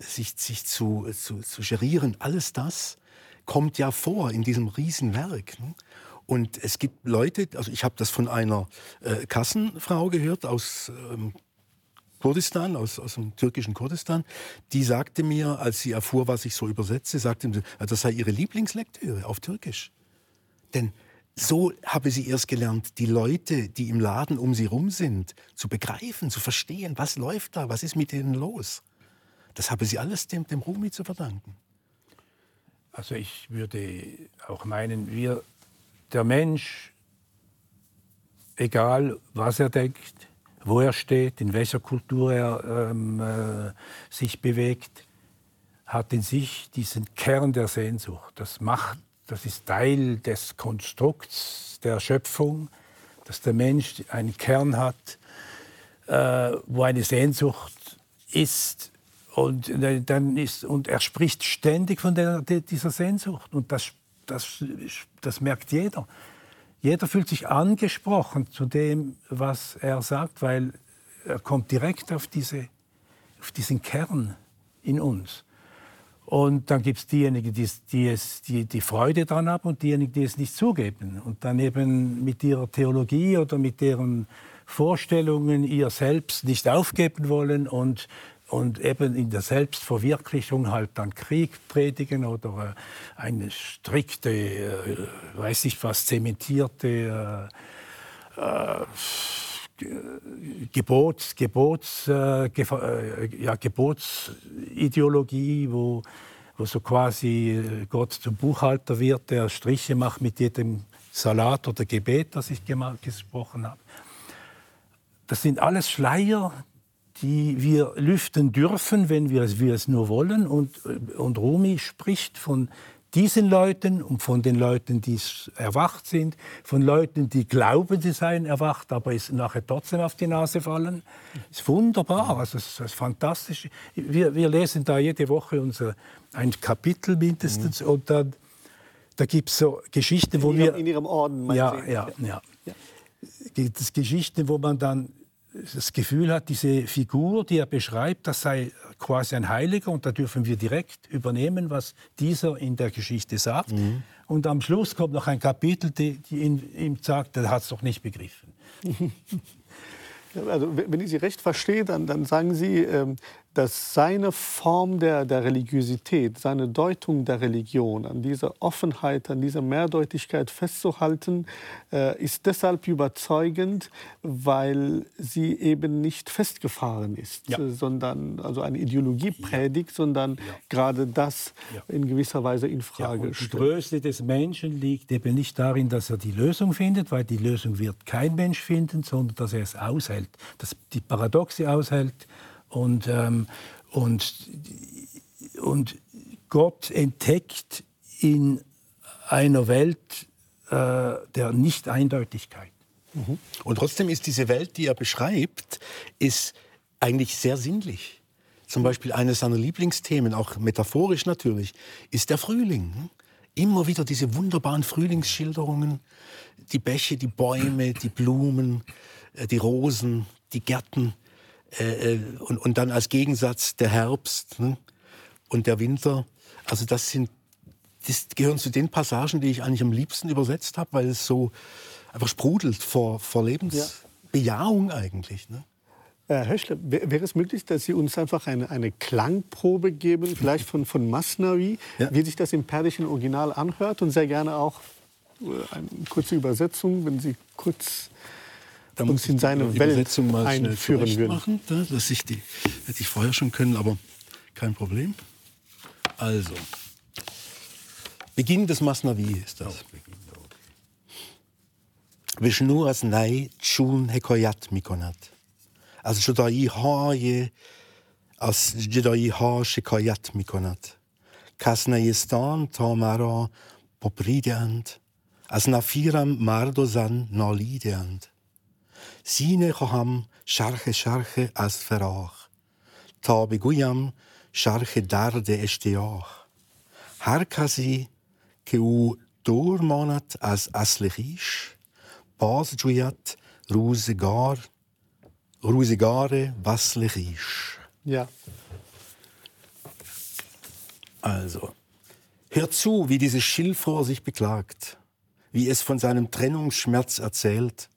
S2: sich, sich zu, zu, zu gerieren, alles das kommt ja vor in diesem Riesenwerk. Ne? Und es gibt Leute, also ich habe das von einer äh, Kassenfrau gehört aus ähm, Kurdistan, aus, aus dem türkischen Kurdistan, die sagte mir, als sie erfuhr, was ich so übersetze, sagte mir, das sei ihre Lieblingslektüre auf Türkisch. Denn so habe sie erst gelernt, die Leute, die im Laden um sie rum sind, zu begreifen, zu verstehen, was läuft da, was ist mit denen los. Das habe sie alles dem, dem Rumi zu verdanken.
S3: Also ich würde auch meinen, wir, der Mensch, egal was er denkt, wo er steht, in welcher Kultur er ähm, äh, sich bewegt, hat in sich diesen Kern der Sehnsucht. Das macht, das ist Teil des Konstrukts der Schöpfung, dass der Mensch einen Kern hat, äh, wo eine Sehnsucht ist und, äh, dann ist, und er spricht ständig von der, dieser Sehnsucht. Und das das, das merkt jeder. Jeder fühlt sich angesprochen zu dem, was er sagt, weil er kommt direkt auf, diese, auf diesen Kern in uns. Und dann gibt es diejenigen, die, die, es, die die Freude daran haben und diejenigen, die es nicht zugeben. Und dann eben mit ihrer Theologie oder mit deren Vorstellungen ihr selbst nicht aufgeben wollen und, und eben in der Selbstverwirklichung halt dann Krieg predigen oder äh, eine strikte, äh, weiß ich was, zementierte äh, äh, Gebots, Gebots, äh, äh, ja, Gebotsideologie, wo, wo so quasi Gott zum Buchhalter wird, der Striche macht mit jedem Salat oder Gebet, das ich gesprochen habe. Das sind alles Schleier, die wir lüften dürfen, wenn wir es, wir es nur wollen. Und, und Rumi spricht von diesen Leuten und von den Leuten, die erwacht sind, von Leuten, die glauben, sie seien erwacht, aber es nachher trotzdem auf die Nase fallen. Das ist wunderbar, also es ist fantastisch. Wir, wir lesen da jede Woche unser, ein Kapitel mindestens mhm. und dann da gibt es so Geschichten, wo
S1: in
S3: wir...
S1: in Ihrem Orden,
S3: ja, ja, ja, ja. Gibt es Geschichten, wo man dann das Gefühl hat, diese Figur, die er beschreibt, das sei quasi ein Heiliger und da dürfen wir direkt übernehmen, was dieser in der Geschichte sagt. Mhm. Und am Schluss kommt noch ein Kapitel, die, die ihm, ihm sagt, er hat es doch nicht begriffen.
S1: Also, wenn ich Sie recht verstehe, dann, dann sagen Sie, ähm, dass seine Form der, der Religiosität, seine Deutung der Religion, an dieser Offenheit, an dieser Mehrdeutigkeit festzuhalten, äh, ist deshalb überzeugend, weil sie eben nicht festgefahren ist, ja. sondern also eine Ideologie predigt, ja. sondern ja. gerade das in gewisser Weise in Frage
S3: stellt. Die Größe des Menschen liegt eben nicht darin, dass er die Lösung findet, weil die Lösung wird kein Mensch finden, sondern dass er es aushält, dass die Paradoxe aushält und, ähm, und, und Gott entdeckt in einer Welt äh, der Nicht-Eindeutigkeit.
S2: Mhm. Und trotzdem ist diese Welt, die er beschreibt, ist eigentlich sehr sinnlich. Zum Beispiel eines seiner Lieblingsthemen, auch metaphorisch natürlich, ist der Frühling. Immer wieder diese wunderbaren Frühlingsschilderungen, die Bäche, die Bäume, die Blumen, äh, die Rosen, die Gärten. Äh, äh, und, und dann als Gegensatz der Herbst ne? und der Winter. Also das sind das gehören zu den Passagen, die ich eigentlich am liebsten übersetzt habe, weil es so einfach sprudelt vor, vor Lebensbejahung ja. eigentlich. Ne?
S1: Herr Höschler, wäre es möglich, dass Sie uns einfach eine, eine Klangprobe geben, vielleicht von, von Masnavi, ja. wie sich das im persischen Original anhört und sehr gerne auch äh, eine kurze Übersetzung, wenn Sie kurz
S2: da uns in seine die Welt Übersetzung mal einführen würden. Machen, da, dass ich die hätte ich vorher schon können, aber kein Problem. Also Beginn des Masnavi ist das. Vishnu as nei chun hekoyat mikonat. از جدایی های از جدایی ها شکایت می کند کس نیستان تا مرا ببریدند از نفیرم مرد و زن نالیدند Sine koham sharche sharche az ferach. Ta beguyam sharche darde eshtiach. Har kasi ke u dor monat az aslichish. Baz juyat ruzigar Rusigare waslichish.
S1: Ja.
S2: Also, hör zu, wie dieses Schilfrohr sich beklagt, wie es von seinem Trennungsschmerz erzählt,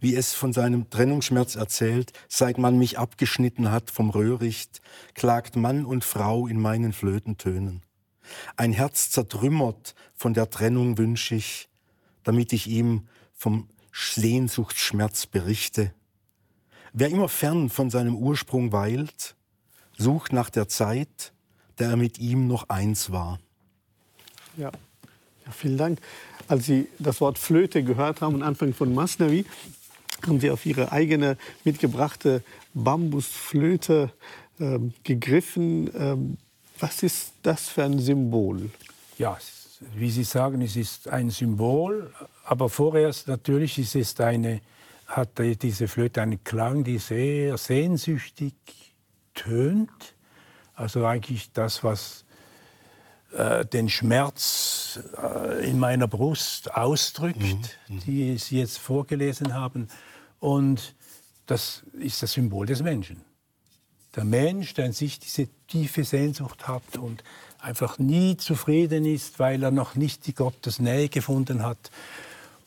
S2: wie es von seinem Trennungsschmerz erzählt, seit man mich abgeschnitten hat vom Röhricht, klagt Mann und Frau in meinen Flötentönen. Ein Herz zertrümmert von der Trennung wünsch ich, damit ich ihm vom Sehnsuchtsschmerz berichte. Wer immer fern von seinem Ursprung weilt, sucht nach der Zeit, der er mit ihm noch eins war.
S1: Ja, ja vielen Dank. Als Sie das Wort Flöte gehört haben, am Anfang von Masnavi, haben Sie auf Ihre eigene mitgebrachte Bambusflöte äh, gegriffen. Ähm, was ist das für ein Symbol?
S3: Ja, wie Sie sagen, es ist ein Symbol, aber vorerst natürlich ist es eine, hat diese Flöte einen Klang, die sehr sehnsüchtig tönt. Also eigentlich das, was äh, den Schmerz äh, in meiner Brust ausdrückt, mhm. die Sie jetzt vorgelesen haben. Und das ist das Symbol des Menschen. Der Mensch, der in sich diese tiefe Sehnsucht hat und einfach nie zufrieden ist, weil er noch nicht die Gottesnähe gefunden hat.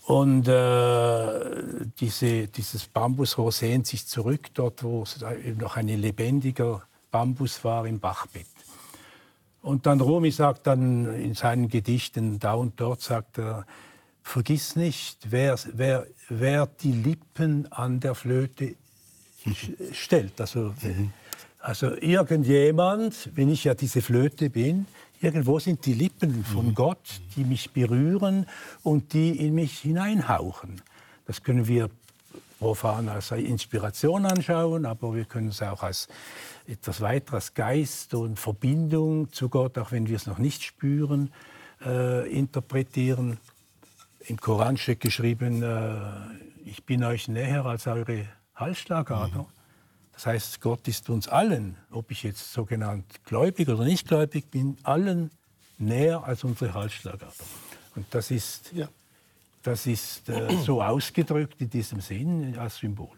S3: Und äh, diese, dieses Bambusrohr sehnt sich zurück, dort wo es noch ein lebendiger Bambus war im Bachbett. Und dann Rumi sagt dann in seinen Gedichten da und dort, sagt er, vergiss nicht, wer, wer, wer die Lippen an der Flöte stellt. Also, mhm. also irgendjemand, wenn ich ja diese Flöte bin, irgendwo sind die Lippen von mhm. Gott, die mich berühren und die in mich hineinhauchen. Das können wir profan als Inspiration anschauen, aber wir können es auch als etwas weiter als Geist und Verbindung zu Gott, auch wenn wir es noch nicht spüren, äh, interpretieren. Im Koran steht geschrieben, äh, ich bin euch näher als eure Halsschlagader. Mhm. Das heißt, Gott ist uns allen, ob ich jetzt sogenannt gläubig oder nicht gläubig bin, allen näher als unsere Halsschlagader. Und das ist, ja. das ist äh, so ausgedrückt in diesem Sinn als Symbol.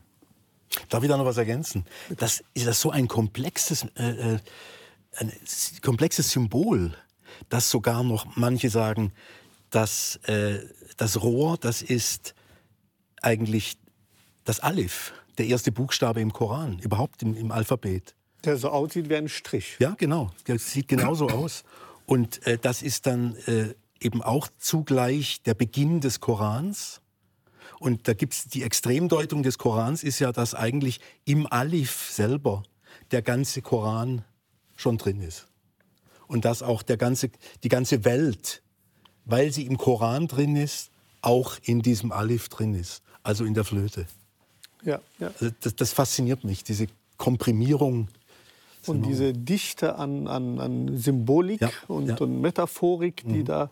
S2: Darf ich da noch was ergänzen? Das ist das so ein komplexes, äh, äh, ein komplexes Symbol, dass sogar noch manche sagen, dass äh, das Rohr, das ist eigentlich das Alif, der erste Buchstabe im Koran, überhaupt im, im Alphabet.
S1: Der so aussieht wie ein Strich.
S2: Ja, genau. Der sieht genauso aus. Und äh, das ist dann äh, eben auch zugleich der Beginn des Korans. Und da gibt es die Extremdeutung des Korans, ist ja, dass eigentlich im Alif selber der ganze Koran schon drin ist. Und dass auch der ganze, die ganze Welt, weil sie im Koran drin ist, auch in diesem Alif drin ist, also in der Flöte. Ja, ja. Also das, das fasziniert mich, diese Komprimierung.
S1: Und diese Dichte an, an, an Symbolik ja, und, ja. und, Metaphorik, die mhm. da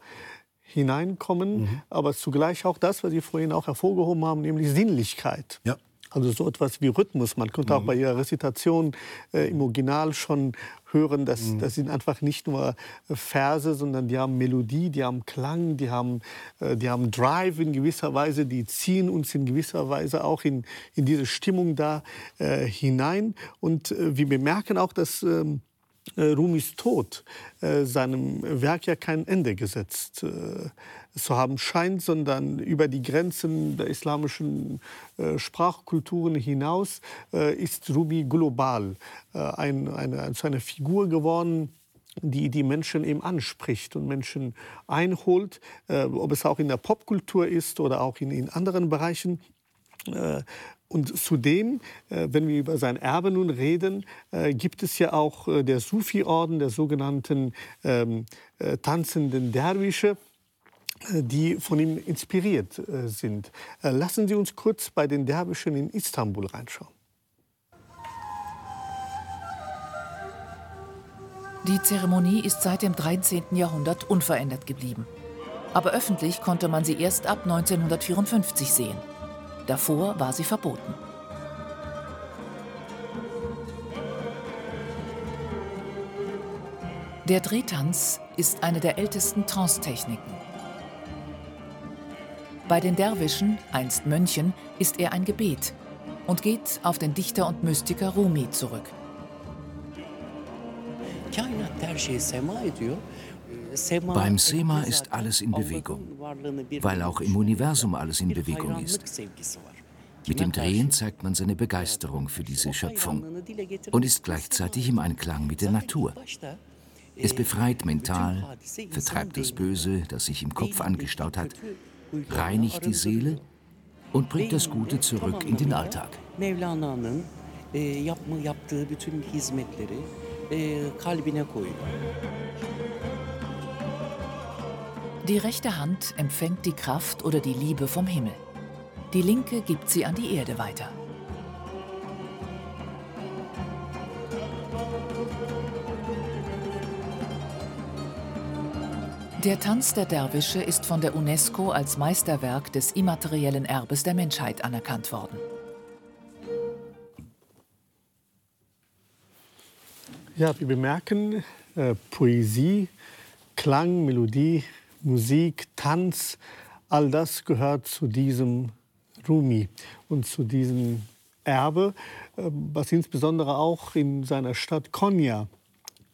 S1: hineinkommen, mhm. aber zugleich auch das, was Sie vorhin auch hervorgehoben haben, nämlich Sinnlichkeit. Ja. Also so etwas wie Rhythmus. Man konnte mhm. auch bei Ihrer Rezitation äh, im Original schon hören, dass mhm. das sind einfach nicht nur äh, Verse, sondern die haben Melodie, die haben Klang, die haben, äh, die haben Drive in gewisser Weise, die ziehen uns in gewisser Weise auch in, in diese Stimmung da äh, hinein. Und äh, wir bemerken auch, dass ähm, äh, Rumis Tod äh, seinem Werk ja kein Ende gesetzt äh, zu haben scheint, sondern über die Grenzen der islamischen Sprachkulturen hinaus ist Rumi global ein, eine, zu einer Figur geworden, die die Menschen eben anspricht und Menschen einholt, ob es auch in der Popkultur ist oder auch in, in anderen Bereichen. Und zudem, äh, wenn wir über sein Erbe nun reden, äh, gibt es ja auch äh, der Sufi-Orden, der sogenannten ähm, tanzenden Derwische, die von ihm inspiriert sind. Lassen Sie uns kurz bei den Derwischen in Istanbul reinschauen.
S4: Die Zeremonie ist seit dem 13. Jahrhundert unverändert geblieben. Aber öffentlich konnte man sie erst ab 1954 sehen. Davor war sie verboten. Der Drehtanz ist eine der ältesten Trance-Techniken. Bei den Derwischen, einst Mönchen, ist er ein Gebet und geht auf den Dichter und Mystiker Rumi zurück.
S5: Beim Sema ist alles in Bewegung, weil auch im Universum alles in Bewegung ist. Mit dem Drehen zeigt man seine Begeisterung für diese Schöpfung und ist gleichzeitig im Einklang mit der Natur. Es befreit mental, vertreibt das Böse, das sich im Kopf angestaut hat, reinigt die Seele und bringt das Gute zurück in den Alltag.
S4: Die rechte Hand empfängt die Kraft oder die Liebe vom Himmel. Die linke gibt sie an die Erde weiter. Der Tanz der Derwische ist von der UNESCO als Meisterwerk des immateriellen Erbes der Menschheit anerkannt worden.
S1: Ja, wir bemerken, äh, Poesie, Klang, Melodie, Musik, Tanz, all das gehört zu diesem Rumi und zu diesem Erbe, ähm, was insbesondere auch in seiner Stadt Konya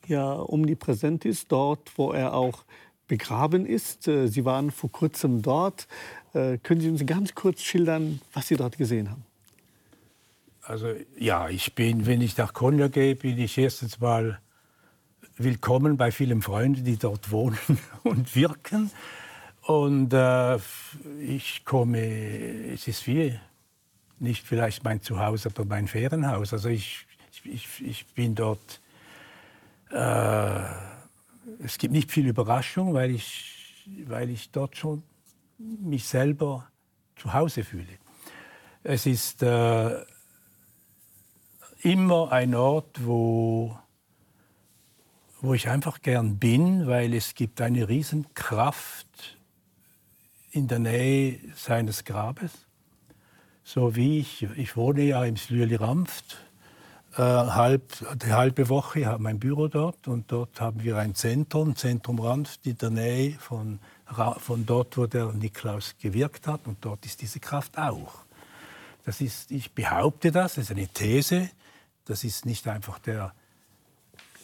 S1: ja omnipräsent ist, dort, wo er auch begraben ist. Äh, Sie waren vor kurzem dort. Äh, können Sie uns ganz kurz schildern, was Sie dort gesehen haben?
S3: Also ja, ich bin, wenn ich nach Konya gehe, bin ich erstens mal willkommen bei vielen Freunden, die dort wohnen und wirken. Und äh, ich komme, es ist wie nicht vielleicht mein Zuhause, aber mein Ferienhaus. Also ich, ich, ich bin dort, äh, es gibt nicht viel Überraschung, weil ich, weil ich dort schon mich selber zu Hause fühle. Es ist äh, immer ein Ort, wo, wo ich einfach gern bin, weil es gibt eine Riesenkraft in der Nähe seines Grabes so wie ich. Ich wohne ja im Slüeli Ramft. Äh, halb, die halbe Woche habe mein Büro dort und dort haben wir ein Zentrum, Zentrum Ramft, in der Nähe von, von dort, wo der Niklaus gewirkt hat und dort ist diese Kraft auch. Das ist, ich behaupte das, das ist eine These, das ist nicht einfach der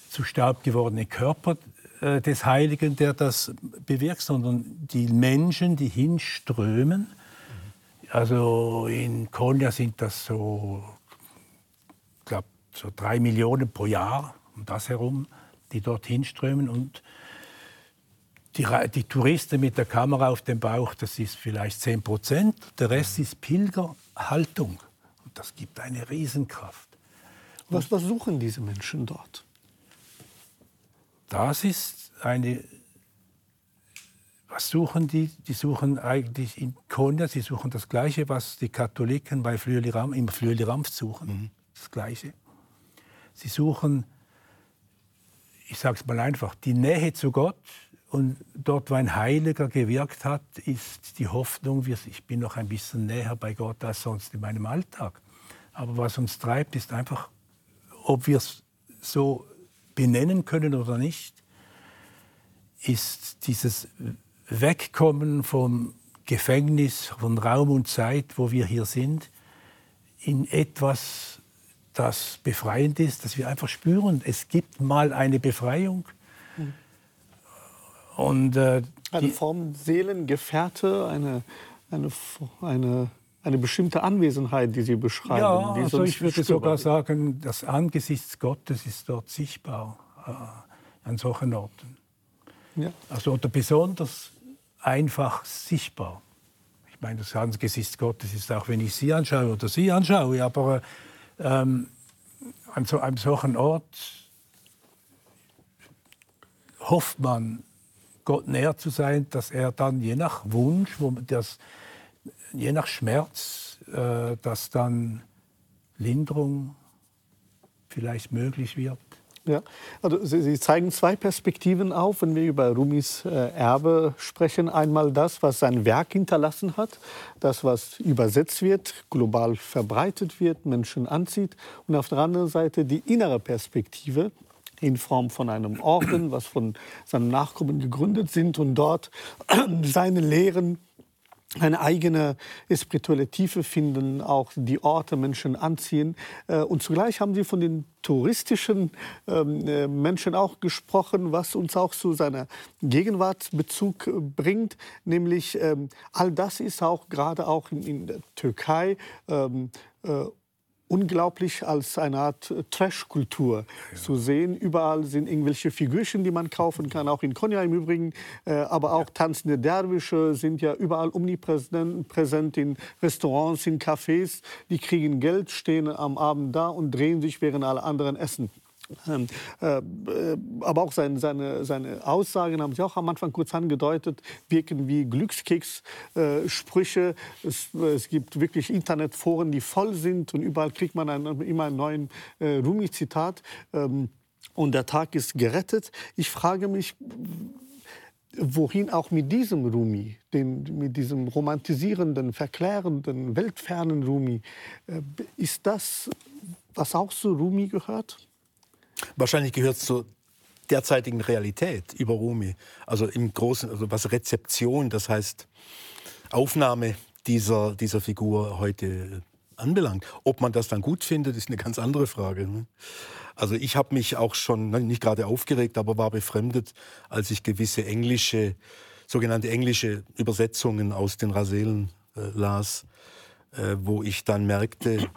S3: zu Staub gewordene Körper äh, des Heiligen, der das bewirkt, sondern die Menschen, die hinströmen, also in Konya sind das so, ich glaube, so drei Millionen pro Jahr, um das herum, die dorthin strömen. Und die, die, Touristen mit der Kamera auf dem Bauch, das ist vielleicht 10 Prozent. Der Rest ist Pilgerhaltung. Und das gibt eine Riesenkraft.
S1: Was, was suchen diese Menschen dort?
S3: Das ist eine was suchen die? Die suchen eigentlich in Konya, sie suchen das Gleiche, was die Katholiken bei Flüeli Ram, im Flüeli Rampf suchen. Mhm. Das Gleiche. Sie suchen, ich sage es mal einfach, die Nähe zu Gott. Und dort, wo ein Heiliger gewirkt hat, ist die Hoffnung, ich bin noch ein bisschen näher bei Gott als sonst in meinem Alltag. Aber was uns treibt, ist einfach, ob wir es so benennen können oder nicht, ist dieses wegkommen vom Gefängnis, von Raum und Zeit, wo wir hier sind, in etwas, das befreiend ist, dass wir einfach spüren, es gibt mal eine Befreiung.
S1: Mhm. Und, äh, eine Form Seelengefährte, eine, eine, eine, eine bestimmte Anwesenheit, die Sie beschreiben.
S3: Ja, also ich würde sogar sagen, das Angesicht Gottes ist dort sichtbar äh, an solchen Orten. Ja. Also oder besonders einfach sichtbar. Ich meine, das Angesicht Gottes ist auch, wenn ich Sie anschaue oder Sie anschaue, aber ähm, an so einem solchen Ort hofft man, Gott näher zu sein, dass er dann je nach Wunsch, wo das, je nach Schmerz, äh, dass dann Linderung vielleicht möglich wird.
S1: Ja, also Sie, Sie, zeigen zwei Perspektiven auf, wenn wir über Rumis äh, Erbe sprechen. Einmal das, was sein Werk hinterlassen hat, das, was übersetzt wird, global verbreitet wird, Menschen anzieht. Und auf der anderen Seite die innere Perspektive in Form von einem Orden, was von seinen Nachkommen gegründet sind und dort seine Lehren eine eigene spirituelle Tiefe finden, auch die Orte Menschen anziehen. Äh, und zugleich haben Sie von den touristischen ähm, äh, Menschen auch gesprochen, was uns auch zu seiner Gegenwartsbezug bringt, nämlich ähm, all das ist auch gerade auch in, der Türkei ähm, äh, unglaublich als eine Art Trash-Kultur ja. zu sehen. Überall sind irgendwelche Figürchen, die man kaufen kann, auch in Konya im Übrigen. Äh, aber auch tanzende Derwische sind ja überall omnipräsent präsent in Restaurants, in Cafés. Die kriegen Geld, stehen am Abend da und drehen sich, während alle anderen essen. Ähm, äh, aber auch seine, seine, seine Aussagen haben Sie auch am Anfang kurz angedeutet, wirken wie Glückskeks-Sprüche. Äh, es, es, gibt wirklich Internetforen, die voll sind und überall kriegt man einen, immer einen neuen äh, Rumi-Zitat. Ähm, und der Tag ist gerettet. Ich frage mich, wohin auch mit diesem Rumi, den, mit diesem romantisierenden, verklärenden, weltfernen Rumi, äh, ist das, was auch zu Rumi gehört?
S2: Wahrscheinlich gehört es zu derzeitigen Realität über Rumi. Also im Großen, also was Rezeption, das heißt Aufnahme dieser, dieser Figur heute anbelangt. Ob man das dann gut findet, ist eine ganz andere Frage. Ne? Also ich habe mich auch schon, nicht gerade aufgeregt, aber war befremdet, als ich gewisse englische, sogenannte englische Übersetzungen aus den Raselen äh, las, äh, wo ich dann merkte,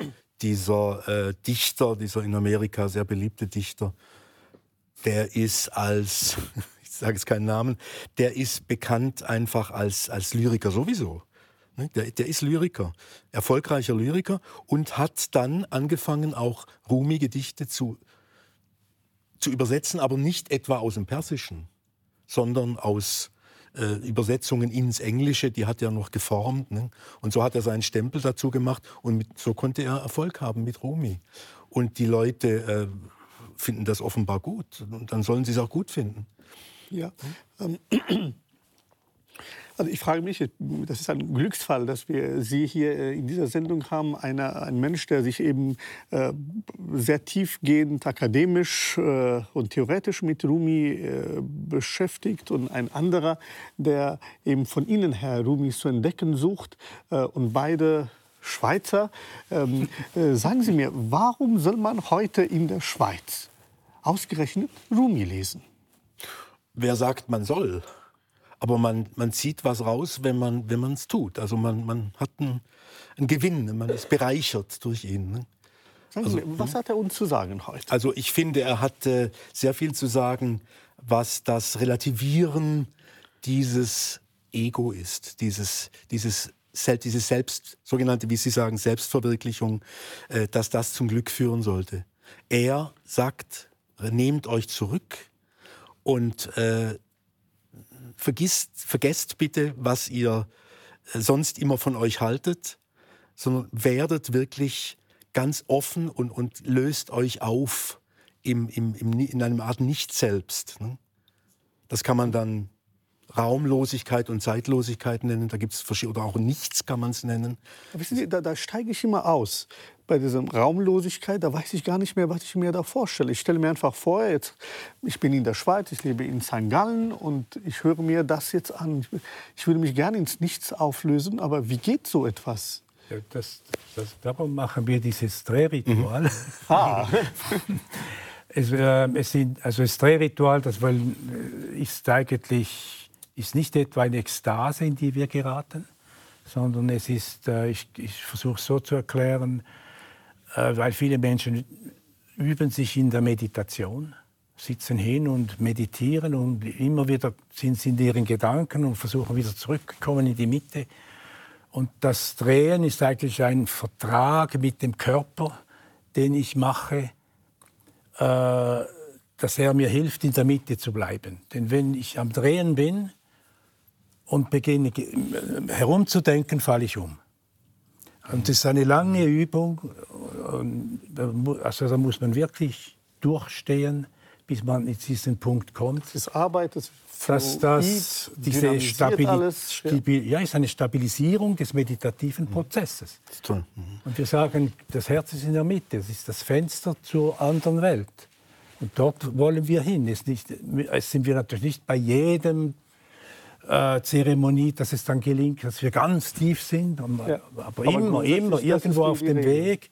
S2: dieser äh, Dichter, dieser in Amerika sehr beliebte Dichter, der ist als, ich sage jetzt keinen Namen, der ist bekannt einfach als, als Lyriker sowieso. Ne, der, der, ist Lyriker, erfolgreicher Lyriker und hat dann angefangen, auch Rumi-Gedichte zu, zu übersetzen, aber nicht etwa aus dem Persischen, sondern aus äh, Übersetzungen ins Englische, die hat er noch geformt. Ne? Und so hat er seinen Stempel dazu gemacht und mit, so konnte er Erfolg haben mit Rumi. Und die Leute äh, finden das offenbar gut. Und dann sollen sie es auch gut finden.
S1: Ja. Ähm, also ich frage mich, das ist ein Glücksfall, dass wir Sie hier äh, in dieser Sendung haben. Einer, ein Mensch, der sich eben äh, sehr tiefgehend akademisch äh, und theoretisch mit Rumi äh, beschäftigt und ein anderer, der eben von Ihnen her Rumi zu entdecken sucht äh, und beide Schweizer. Ähm, äh, sagen Sie mir, warum soll man heute in der Schweiz ausgerechnet Rumi lesen?
S2: Wer sagt, man soll? Aber man, man zieht was raus, wenn man wenn es tut. Also man, man hat einen, einen Gewinn, man ist bereichert durch ihn. Ne?
S1: Also, was hat er uns zu sagen heute?
S2: Also ich finde, er hat äh, sehr viel zu sagen, was das Relativieren dieses Ego ist, dieses, dieses diese Selbst, sogenannte, wie Sie sagen, Selbstverwirklichung, äh, dass das zum Glück führen sollte. Er sagt, nehmt euch zurück und äh, vergisst, vergesst bitte, was ihr äh, sonst immer von euch haltet, sondern werdet wirklich ganz offen und, und löst euch auf im, im, im, in einem Art Nicht-Selbst. Ne? Das kann man dann Raumlosigkeit und Zeitlosigkeit nennen. Da gibt es verschiedene, oder auch Nichts kann man es nennen.
S1: Wissen Sie, da, da steige ich immer aus bei dieser Raumlosigkeit, da weiß ich gar nicht mehr, was ich mir da vorstelle. Ich stelle mir einfach vor, jetzt, ich bin in der Schweiz, ich lebe in St. Gallen und ich höre mir das jetzt an. Ich würde mich gerne ins Nichts auflösen, aber wie geht so etwas?
S3: Ja, das, das, darum machen wir dieses Drehritual. Mhm. Ah. es, äh, es, sind, also das Drehritual, das wollen, äh, ist eigentlich ist nicht etwa eine Ekstase, in die wir geraten, sondern es ist, äh, ich, ich versuche es so zu erklären, äh, weil viele Menschen üben sich in der Meditation, sitzen hin und meditieren und immer wieder sind sie in ihren Gedanken und versuchen wieder zurückzukommen in die Mitte. Und das Drehen ist eigentlich ein Vertrag mit dem Körper, den ich mache, äh, dass er mir hilft, in der Mitte zu bleiben. Denn wenn ich am Drehen bin und beginne herumzudenken, falle ich um. Und das ist eine lange Übung. Also da muss man wirklich durchstehen, bis man in diesen Punkt kommt.
S1: Das arbeitet
S3: dass das diese Stabil alles, Stabil ja. ist eine Stabilisierung des meditativen mhm. Prozesses. Mhm. Und wir sagen, das Herz ist in der Mitte, es ist das Fenster zur anderen Welt. Und dort wollen wir hin. Es, nicht, es sind wir natürlich nicht bei jedem äh, Zeremonie, dass es dann gelingt, dass wir ganz tief sind, und, ja. aber, aber, immer, immer irgendwo auf dem Weg.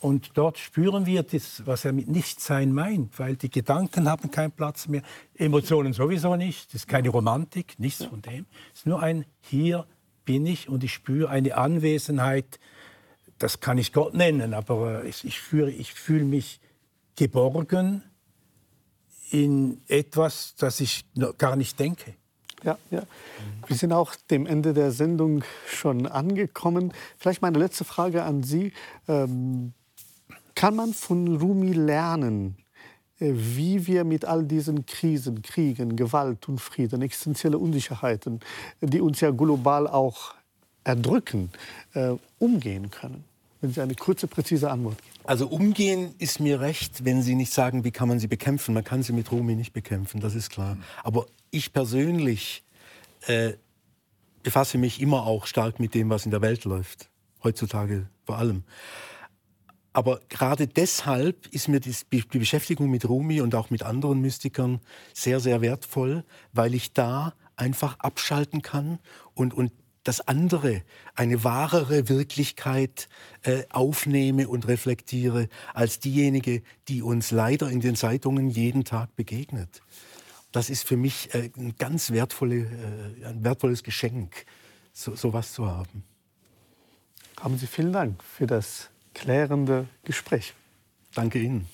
S3: Und dort spüren wir das, was er mit Nichtsein meint, weil die Gedanken haben keinen Platz mehr, Emotionen sowieso nicht, das ist keine Romantik, nichts von dem. Es ist nur ein Hier bin ich und ich spüre eine Anwesenheit, das kann ich Gott nennen, aber ich fühle, ich fühle mich geborgen in etwas, das ich gar nicht denke.
S1: Ja, ja. Wir sind auch dem Ende der Sendung schon angekommen. Vielleicht meine letzte Frage an Sie. Ähm, kann man von Rumi lernen, äh, wie wir mit all diesen Krisen, Kriegen, Gewalt, Unfrieden, existenzielle Unsicherheiten, die uns ja global auch erdrücken, äh, umgehen können? Wenn Sie eine kurze, präzise Antwort geben.
S2: Also umgehen ist mir recht, wenn Sie nicht sagen, wie kann man sie bekämpfen. Man kann sie mit Rumi nicht bekämpfen, das ist klar. Aber ich persönlich äh, befasse mich immer auch stark mit dem, was in der Welt läuft. Heutzutage vor allem. Aber gerade deshalb ist mir die, Beschäftigung mit Rumi und auch mit anderen Mystikern sehr, sehr wertvoll, weil ich da einfach abschalten kann und, und das andere, eine wahrere Wirklichkeit äh, aufnehme und reflektiere, als diejenige, die uns leider in den Zeitungen jeden Tag begegnet. Das ist für mich äh, ein ganz wertvolle, äh, ein wertvolles Geschenk, so, sowas zu haben.
S1: Haben Sie vielen Dank für das klärende Gespräch.
S2: Danke Ihnen.